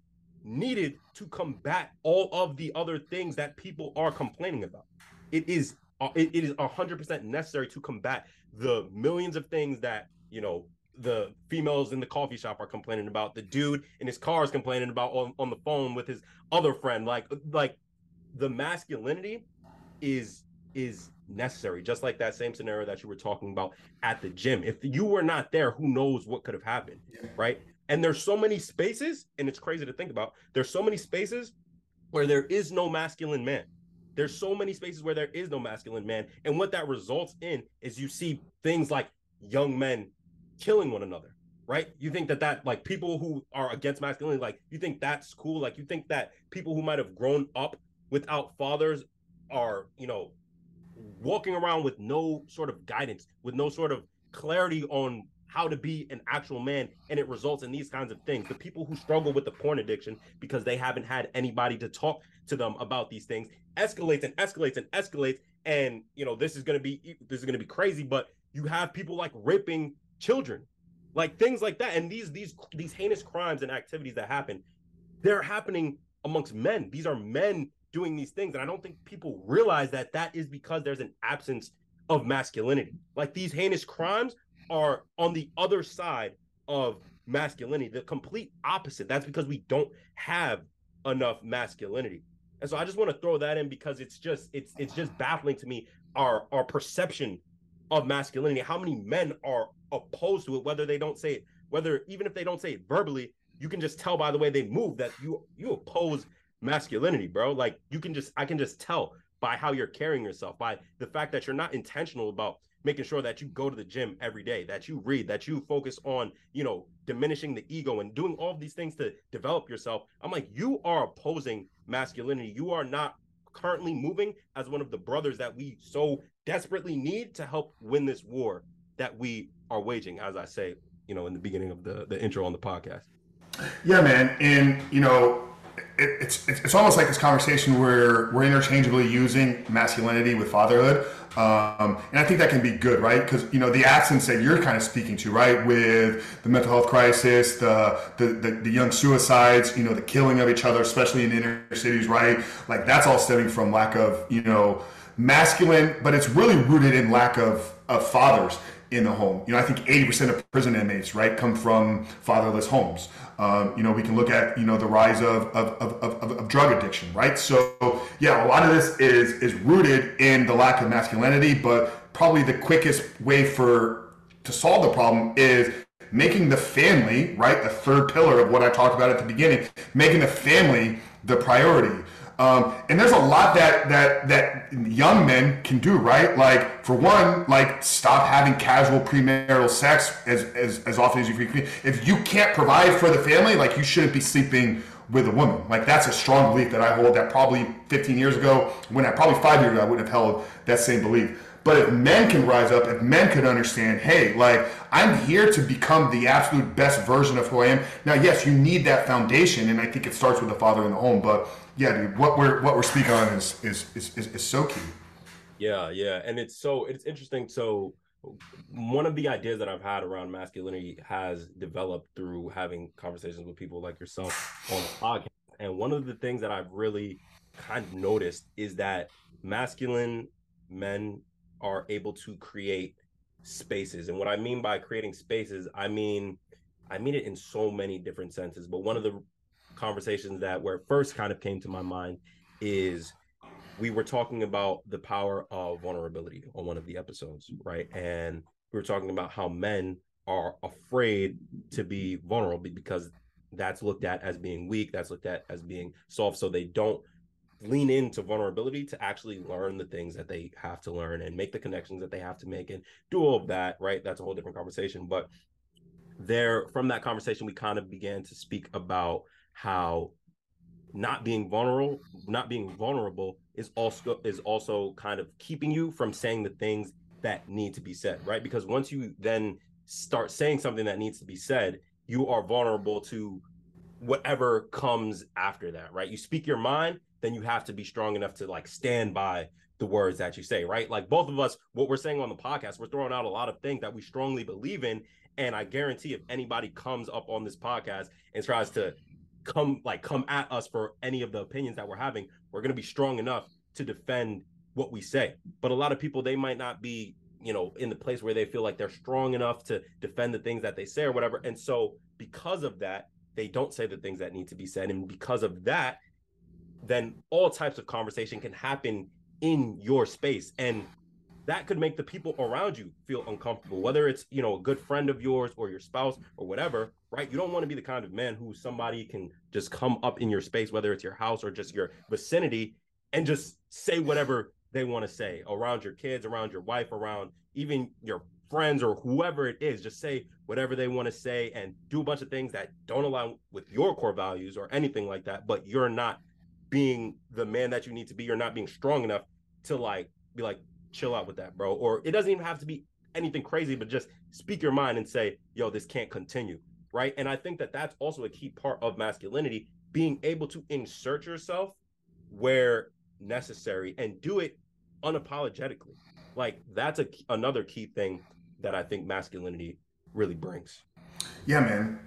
B: needed to combat all of the other things that people are complaining about. It is uh, it, it is 100% necessary to combat the millions of things that, you know, the females in the coffee shop are complaining about, the dude in his car is complaining about on, on the phone with his other friend like like the masculinity is is necessary. Just like that same scenario that you were talking about at the gym. If you were not there, who knows what could have happened, right? And there's so many spaces, and it's crazy to think about. There's so many spaces where there is no masculine man. There's so many spaces where there is no masculine man, and what that results in is you see things like young men killing one another right? You think that that like people who are against masculinity, like you think that's cool? Like you think that people who might have grown up without fathers are, you know, walking around with no sort of guidance, with no sort of clarity on how to be an actual man and it results in these kinds of things. The people who struggle with the porn addiction because they haven't had anybody to talk to them about these things escalates and escalates and escalates and you know this is going to be this is going to be crazy but you have people like raping children like things like that and these these these heinous crimes and activities that happen they're happening amongst men. These are men doing these things and i don't think people realize that that is because there's an absence of masculinity. Like these heinous crimes are on the other side of masculinity, the complete opposite. That's because we don't have enough masculinity. And so I just want to throw that in because it's just it's it's just baffling to me our our perception of masculinity. How many men are opposed to it, whether they don't say it, whether even if they don't say it verbally, you can just tell by the way they move that you you oppose masculinity, bro. Like you can just I can just tell by how you're carrying yourself, by the fact that you're not intentional about making sure that you go to the gym every day, that you read, that you focus on, you know, diminishing the ego and doing all of these things to develop yourself. I'm like, you are opposing masculinity. You are not currently moving as one of the brothers that we so desperately need to help win this war that we are waging, as I say, you know, in the beginning of the, the intro on the podcast.
A: Yeah, man. And, you know, it's, it's, it's almost like this conversation where we're interchangeably using masculinity with fatherhood. Um, and I think that can be good, right? Because you know the accents that you're kind of speaking to, right, with the mental health crisis, the, the the, the young suicides, you know, the killing of each other, especially in inner cities, right? Like that's all stemming from lack of you know masculine, but it's really rooted in lack of of fathers in the home. You know, I think 80% of prison inmates, right, come from fatherless homes. Um, you know, we can look at, you know, the rise of, of, of, of, of drug addiction, right? So, yeah, a lot of this is, is rooted in the lack of masculinity, but probably the quickest way for to solve the problem is making the family, right, the third pillar of what I talked about at the beginning, making the family the priority. Um, and there's a lot that that that young men can do, right? Like for one, like stop having casual premarital sex as as, as often as you can. If you can't provide for the family, like you shouldn't be sleeping with a woman. Like that's a strong belief that I hold. That probably 15 years ago, when I probably five years ago, I wouldn't have held that same belief. But if men can rise up, if men can understand, hey, like I'm here to become the absolute best version of who I am. Now, yes, you need that foundation, and I think it starts with the father in the home. But yeah, dude, what we're what we're speaking on is is is, is, is so key.
B: Yeah, yeah, and it's so it's interesting. So one of the ideas that I've had around masculinity has developed through having conversations with people like yourself on the podcast. And one of the things that I've really kind of noticed is that masculine men are able to create spaces. And what I mean by creating spaces, I mean I mean it in so many different senses. But one of the conversations that where first kind of came to my mind is we were talking about the power of vulnerability on one of the episodes, right? And we were talking about how men are afraid to be vulnerable because that's looked at as being weak, that's looked at as being soft. So they don't lean into vulnerability to actually learn the things that they have to learn and make the connections that they have to make and do all of that, right? That's a whole different conversation. But there, from that conversation, we kind of began to speak about how not being vulnerable not being vulnerable is also is also kind of keeping you from saying the things that need to be said right? Because once you then start saying something that needs to be said you are vulnerable to whatever comes after that right? You speak your mind then you have to be strong enough to like stand by the words that you say right? Like both of us what we're saying on the podcast we're throwing out a lot of things that we strongly believe in and i guarantee if anybody comes up on this podcast and tries to come like come at us for any of the opinions that we're having we're going to be strong enough to defend what we say. But a lot of people they might not be you know in the place where they feel like they're strong enough to defend the things that they say or whatever. And so because of that they don't say the things that need to be said. And because of that then all types of conversation can happen in your space. And that could make the people around you feel uncomfortable whether it's you know a good friend of yours or your spouse or whatever right? You don't want to be the kind of man who somebody can just come up in your space whether it's your house or just your vicinity and just say whatever they want to say around your kids around your wife around even your friends or whoever it is. Just say whatever they want to say and do a bunch of things that don't align with your core values or anything like that but you're not being the man that you need to be. You're not being strong enough to like be like chill out with that, bro. Or it doesn't even have to be anything crazy, but just speak your mind and say, yo, this can't continue. Right. And I think that that's also a key part of masculinity, being able to insert yourself where necessary and do it unapologetically. Like that's a another key thing that I think masculinity really brings.
A: Yeah, man.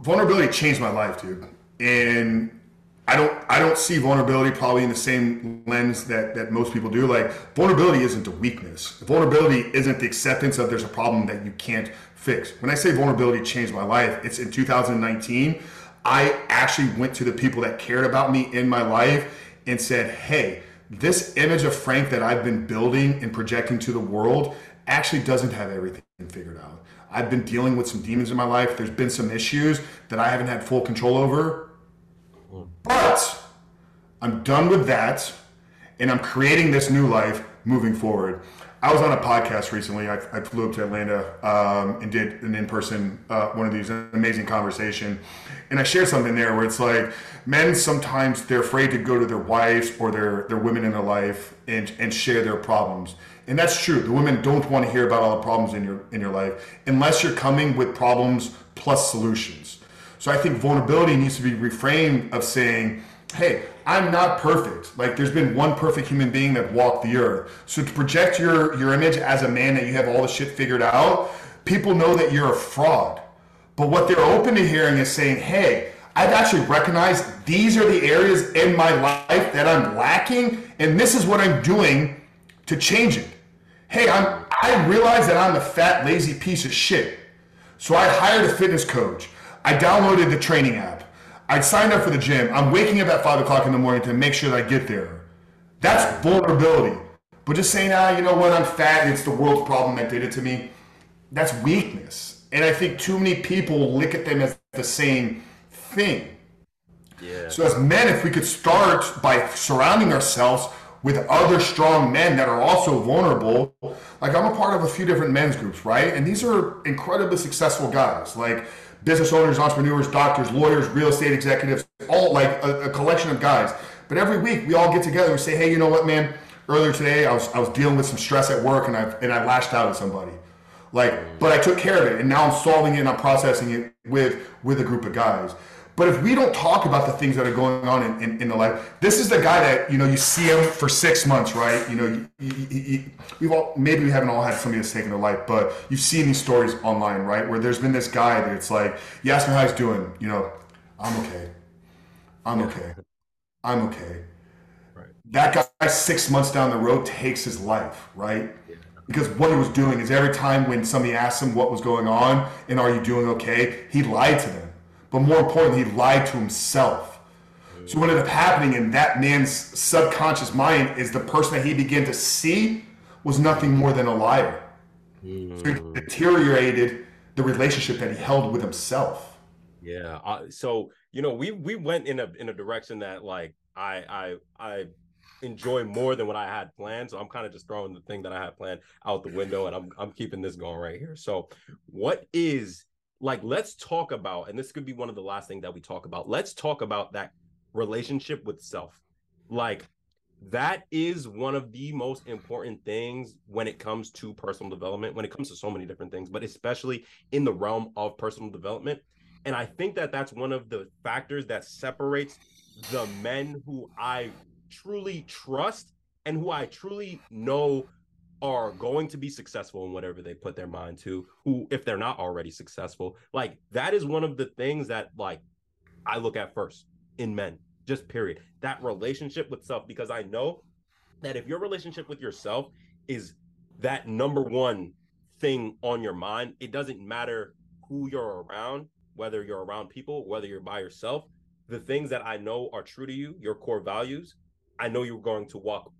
A: Vulnerability changed my life, dude. And I don't I don't see vulnerability probably in the same lens that that most people do. Like vulnerability isn't a weakness. Vulnerability isn't the acceptance of there's a problem that you can't fix. When I say vulnerability changed my life, it's in 2019. I actually went to the people that cared about me in my life and said, "Hey, this image of Frank that I've been building and projecting to the world actually doesn't have everything figured out. I've been dealing with some demons in my life. There's been some issues that I haven't had full control over. But I'm done with that and I'm creating this new life moving forward. I was on a podcast recently. I, I flew up to Atlanta um, and did an in-person uh, one of these amazing conversation, and I shared something there where it's like men sometimes they're afraid to go to their wives or their their women in their life and and share their problems, and that's true. The women don't want to hear about all the problems in your in your life unless you're coming with problems plus solutions. So I think vulnerability needs to be reframed of saying, "Hey, I'm not perfect. Like there's been one perfect human being that walked the earth. So to project your your image as a man that you have all the shit figured out, people know that you're a fraud. But what they're open to hearing is saying, "Hey, I've actually recognized these are the areas in my life that I'm lacking, and this is what I'm doing to change it." Hey, I'm I realize that I'm a fat, lazy piece of shit. So I hired a fitness coach. I downloaded the training app. I signed up for the gym. I'm waking up at five o'clock in the morning to make sure that I get there. That's vulnerability. But just saying, ah, you know what, I'm fat and it's the world's problem that did it to me, that's weakness. And I think too many people look at them as the same thing. Yeah. So as men, if we could start by surrounding ourselves with other strong men that are also vulnerable. Like I'm a part of a few different men's groups, right? And these are incredibly successful guys, like business owners, entrepreneurs, doctors, lawyers, real estate executives, all like a, a collection of guys. But every week we all get together and say, hey, you know what, man? Earlier today, I was I was dealing with some stress at work, and I and I lashed out at somebody. Like, but I took care of it, and now I'm solving it and I'm processing it with with a group of guys. But if we don't talk about the things that are going on in, in, in, the life, this is the guy that, you know, you see him for six months, right? You know, you, you, you, we've all, maybe we haven't all had somebody that's taken their life, but you've seen these stories online, right? Where there's been this guy that it's like, you ask me how he's doing, you know, I'm okay. I'm okay. I'm okay. Right. That guy six months down the road takes his life, right? Because what he was doing is every time when somebody asked him what was going on and are you doing okay, he lied to them but more importantly, he lied to himself. So what ended up happening in that man's subconscious mind is the person that he began to see was nothing more than a liar. Mm. So he hmm. deteriorated the relationship that he held with himself.
B: Yeah. Uh, so you know, we we went in a in a direction that like I I I enjoy more than what I had planned. So I'm kind of just throwing the thing that I had planned out the window, and I'm I'm keeping this going right here. So, what is like let's talk about and this could be one of the last things that we talk about let's talk about that relationship with self. Like that is one of the most important things when it comes to personal development when it comes to so many different things but especially in the realm of personal development. And i think that that's one of the factors that separates the men who i truly trust and who i truly know are going to be successful in whatever they put their mind to who if they're not already successful like that is one of the things that like i look at first in men just period. That relationship with self because i know that if your relationship with yourself is that number one thing on your mind it doesn't matter who you're around whether you're around people whether you're by yourself the things that i know are true to you your core values i know you're going to walk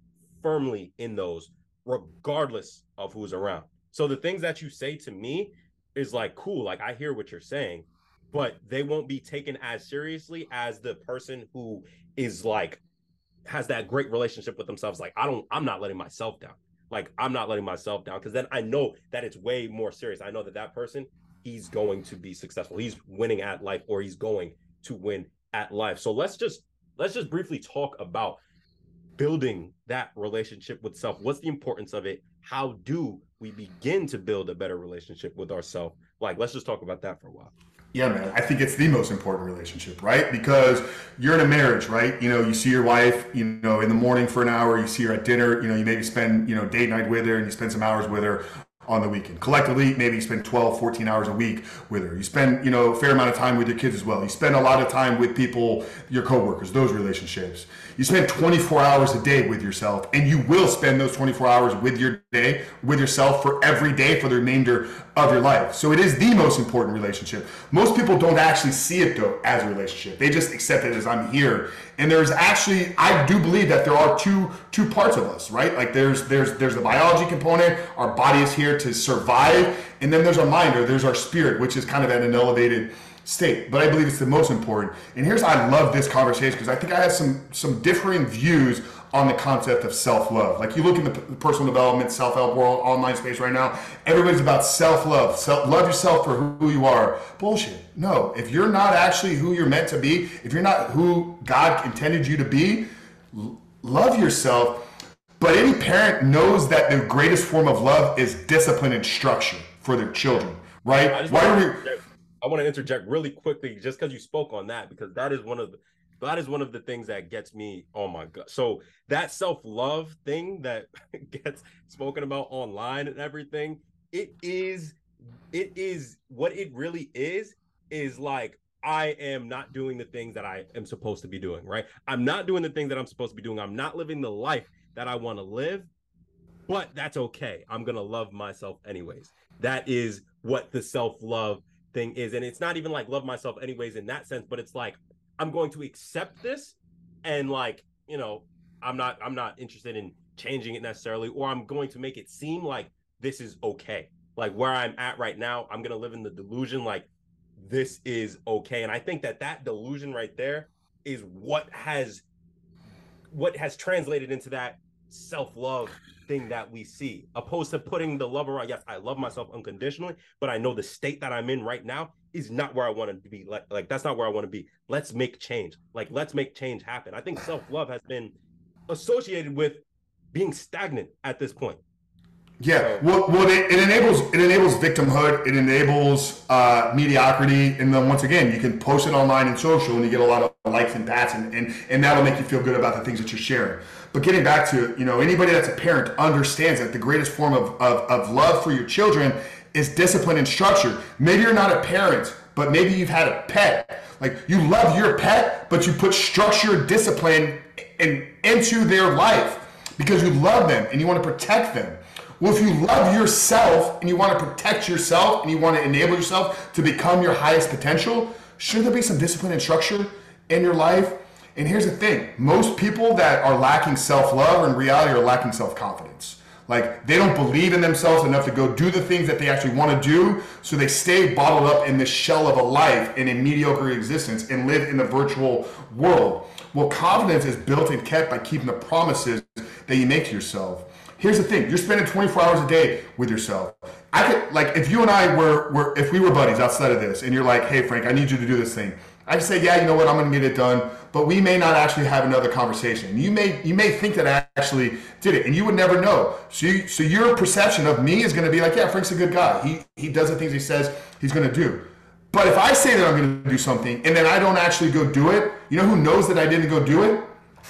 B: firmly in those regardless of who's around. So the things that you say to me is like cool, like I hear what you're saying, but they won't be taken as seriously as the person who is like has that great relationship with themselves. Like I don't, I'm not letting myself down. Like I'm not letting myself down because then I know that it's way more serious. I know that that person he's going to be successful. He's winning at life or he's going to win at life. So let's just let's just briefly talk about building that relationship with self what's the importance of it how do we begin to build a better relationship with ourselves. Like, let's just talk about that for a while.
A: Yeah, man. I think it's the most important relationship, right? Because you're in a marriage, right? You know, you see your wife, you know, in the morning for an hour, you see her at dinner, you know, you maybe spend, you know, date night with her and you spend some hours with her on the weekend. Collectively, maybe you spend 12, 14 hours a week with her. You spend, you know, a fair amount of time with your kids as well. You spend a lot of time with people, your coworkers, those relationships. You spend 24 hours a day with yourself, and you will spend those 24 hours with your day, with yourself for every day for the remainder of your life. So it is the most important relationship. Most people don't actually see it though as a relationship. They just accept it as I'm here. And there's actually, I do believe that there are two two parts of us, right? Like there's there's there's the biology component. Our body is here to survive, and then there's our mind or there's our spirit, which is kind of at an elevated state. But I believe it's the most important. And here's I love this conversation because I think I have some some differing views on the concept of self-love. Like you look in the personal development, self-help world, online space right now, everybody's about self-love. Self love yourself for who you are. Bullshit. No, if you're not actually who you're meant to be, if you're not who God intended you to be, love yourself. But any parent knows that the greatest form of love is discipline and structure for their children, right?
B: Why are we I want to interject really quickly just because you spoke on that because that is one of the that is one of the things that gets me oh my god so that self-love thing that gets spoken about online and everything it is it is what it really is is like I am not doing the things that I am supposed to be doing, right? I'm not doing the things that I'm supposed to be doing. I'm not living the life that I want to live, but that's okay. I'm going to love myself anyways. That is what the self love thing is. And it's not even like love myself anyways in that sense, but it's like I'm going to accept this and like, you know, I'm not I'm not interested in changing it necessarily, or I'm going to make it seem like this is okay. Like where I'm at right now, I'm gonna live in the delusion like this is okay. And I think that that delusion right there is what has what has translated into that self-love thing that we see, opposed to putting the love around. Yes, I love myself unconditionally, but I know the state that I'm in right now is not where I want to be. Like, like that's not where I want to be. Let's make change. Like, let's make change happen. I think self-love has been associated with being stagnant at this point.
A: Yeah, well, well it, it, enables it enables victimhood. It enables uh, mediocrity, and then once again, you can post it online and social, and you get a lot of likes and pats, and, and and that'll make you feel good about the things that you're sharing. But getting back to you know anybody that's a parent understands that the greatest form of, of, of love for your children is discipline and structure. Maybe you're not a parent, but maybe you've had a pet. Like you love your pet, but you put structure, and discipline, in, into their life because you love them and you want to protect them. Well, if you love yourself and you want to protect yourself and you want to enable yourself to become your highest potential, should there be some discipline and structure in your life? And here's the thing most people that are lacking self love in reality are lacking self confidence. Like they don't believe in themselves enough to go do the things that they actually want to do, so they stay bottled up in this shell of a life in a mediocre existence and live in the virtual world. Well, confidence is built and kept by keeping the promises that you make to yourself. Here's the thing: you're spending 24 hours a day with yourself. I could like if you and I were were if we were buddies outside of this, and you're like, "Hey, Frank, I need you to do this thing." I say, "Yeah, you know what? I'm going to get it done." But we may not actually have another conversation. You may you may think that I actually did it, and you would never know. So you, so your perception of me is going to be like, "Yeah, Frank's a good guy. He he does the things he says he's going to do." But if I say that I'm going to do something and then I don't actually go do it, you know who knows that I didn't go do it?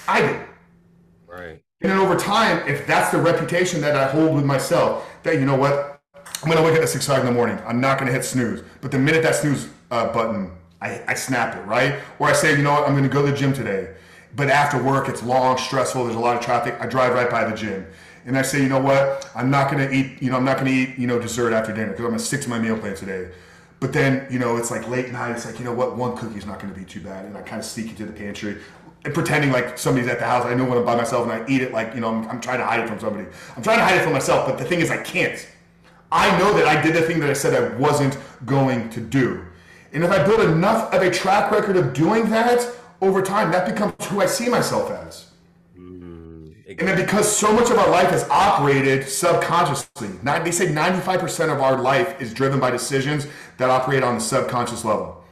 A: I did.
B: Right.
A: And then over time, if that's the reputation that I hold with myself, that you know what, I'm gonna wake up at six o'clock in the morning. I'm not gonna hit snooze. But the minute that snooze uh, button, I, I snap it, right? Or I say, you know what, I'm gonna go to the gym today. But after work, it's long, stressful. There's a lot of traffic. I drive right by the gym, and I say, you know what, I'm not gonna eat. You know, I'm not gonna eat. You know, dessert after dinner because I'm gonna stick to my meal plan today. But then, you know, it's like late night. It's like, you know what, one cookie's not to be too bad. And I kind of sneak into the pantry and pretending like somebody's at the house. I know when I'm by myself and I eat it like, you know, I'm, I'm, trying to hide it from somebody. I'm trying to hide it from myself, but the thing is I can't. I know that I did the thing that I said I wasn't going to do. And if I build enough of a track record of doing that over time, that becomes who I see myself as. Mm, and then because so much of our life is operated subconsciously, they say 95% of our life is driven by decisions that operate on the subconscious level.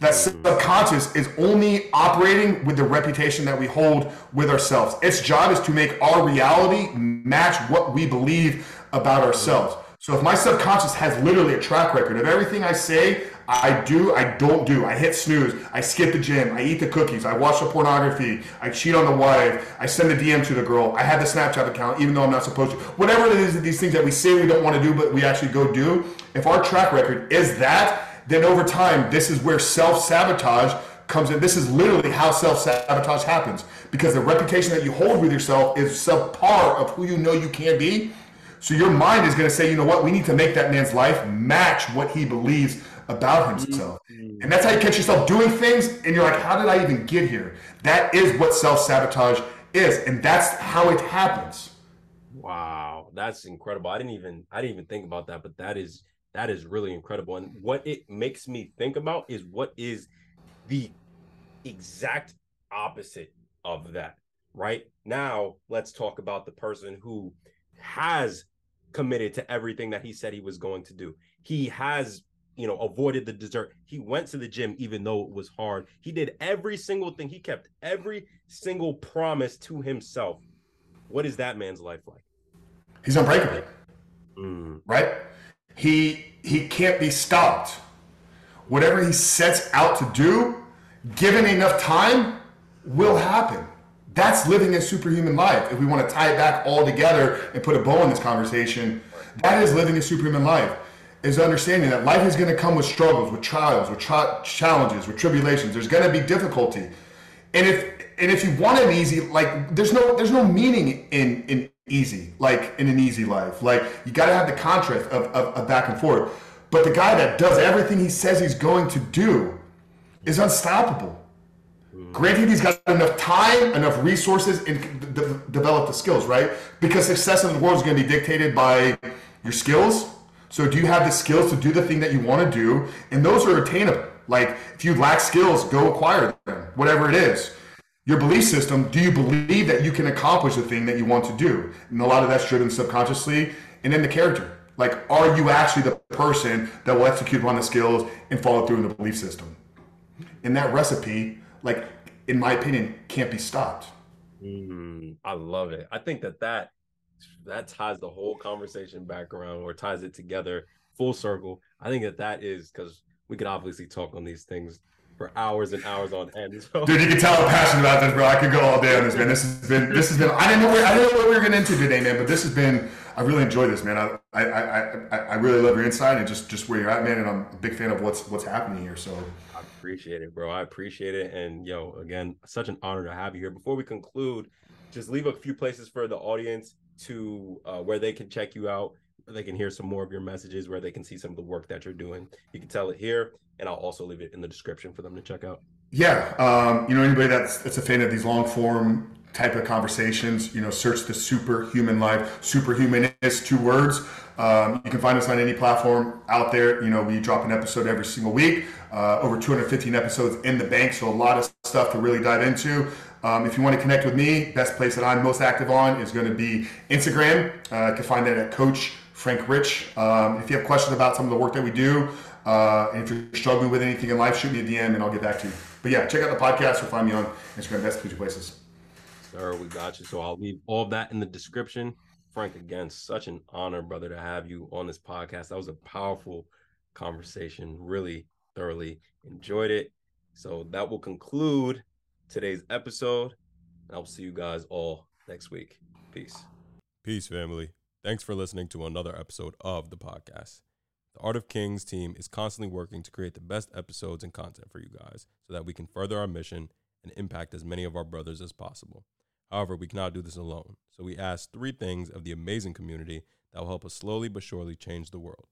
A: That subconscious is only operating with the reputation that we hold with ourselves. Its job is to make our reality match what we believe about ourselves. So if my subconscious has literally a track record of everything I say, I do, I don't do. I hit snooze. I skip the gym. I eat the cookies. I watch the pornography. I cheat on the wife. I send a DM to the girl. I have the Snapchat account even though I'm not supposed to. Whatever it is, these things that we say we don't want to do, but we actually go do. If our track record is that, then over time, this is where self sabotage comes in. This is literally how self sabotage happens because the reputation that you hold with yourself is subpar of who you know you can be. So your mind is going to say, you know what, we need to make that man's life match what he believes about himself. Mm-hmm. And that's how you catch yourself doing things and you're like, how did I even get here? That is what self sabotage is. And that's how it happens.
B: Wow. That's incredible. I didn't even I didn't even think about that, but that is that is really incredible. And what it makes me think about is what is the exact opposite of that, right? Now, let's talk about the person who has committed to everything that he said he was going to do. He has, you know, avoided the dessert. He went to the gym even though it was hard. He did every single thing. He kept every single promise to himself. What is that man's life like?
A: He's unbreakable. Mm. Right? He he can't be stopped. Whatever he sets out to do, given enough time, will happen. That's living a superhuman life. If we want to tie it back all together and put a bow on this conversation, that is living a superhuman life. Is understanding that life is going to come with struggles, with trials, with tra- challenges, with tribulations. There's going to be difficulty, and if and if you want an easy, like there's no there's no meaning in in easy, like in an easy life. Like you got to have the contrast of, of, of back and forth. But the guy that does everything he says he's going to do is unstoppable. Hmm. Granted, he's got enough time, enough resources, and d- develop the skills, right? Because success in the world is going to be dictated by your skills. So, do you have the skills to do the thing that you want to do? And those are attainable. Like, if you lack skills, go acquire them, whatever it is. Your belief system, do you believe that you can accomplish the thing that you want to do? And a lot of that's driven subconsciously. And then the character. Like, are you actually the person that will execute upon the skills and follow through in the belief system? And that recipe, like, in my opinion, can't be stopped.
B: Mm, I love it. I think that that that ties the whole conversation back around or ties it together full circle. I think that that is because we could obviously talk on these things for hours and hours on end.
A: So. Dude, you can tell I'm passionate about this, bro. I could go all day on this, man. This has been this has been. I didn't know where I didn't know what we were getting into today, man. But this has been. I really enjoyed this, man. I I, I, I really love your insight and just just where you're at, man. And I'm a big fan of what's what's happening here. So I
B: appreciate it, bro. I appreciate it. And yo, again, such an honor to have you here. Before we conclude, just leave a few places for the audience to uh, where they can check you out, they can hear some more of your messages, where they can see some of the work that you're doing. You can tell it here, and I'll also leave it in the description for them to check out.
A: Yeah, um, you know anybody that's that's a fan of these long form type of conversations, you know, search the superhuman life. Superhuman is two words. Um, you can find us on any platform out there. You know, we drop an episode every single week. Uh, over 215 episodes in the bank, so a lot of stuff to really dive into. Um, if you want to connect with me, best place that I'm most active on is going to be Instagram. Uh, you can find that at Coach Frank Rich. Um, if you have questions about some of the work that we do, uh, and if you're struggling with anything in life, shoot me a DM and I'll get back to you. But yeah, check out the podcast or find me on Instagram. Best two places.
B: Sir, we got you. So I'll leave all of that in the description. Frank, again, such an honor, brother, to have you on this podcast. That was a powerful conversation. Really thoroughly enjoyed it. So that will conclude today's episode. And I'll see you guys all next week. Peace.
C: Peace, family. Thanks for listening to another episode of the podcast. The Art of Kings team is constantly working to create the best episodes and content for you guys so that we can further our mission and impact as many of our brothers as possible. However, we cannot do this alone, so we ask three things of the amazing community that will help us slowly but surely change the world.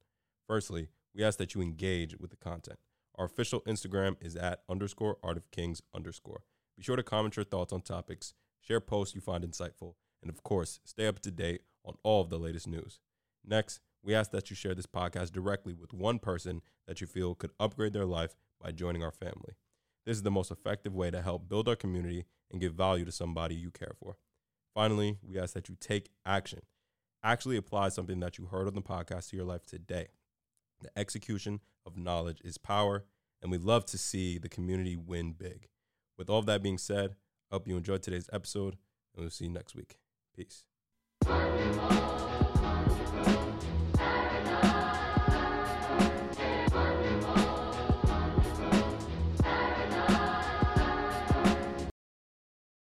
C: Firstly, we ask that you engage with the content. Our official Instagram is at underscore art of kings underscore. Be sure to comment your thoughts on topics, share posts you find insightful, and of course, stay up to date on all of the latest news. Next, we ask that you share this podcast directly with one person that you feel could upgrade their life by joining our family. This is the most effective way to help build our community and give value to somebody you care for. Finally, we ask that you take action. Actually apply something that you heard on the podcast to your life today. The execution of knowledge is power, and we love to see the community win big. With all that being said, I hope you enjoyed today's episode, and we'll see you next week. Peace.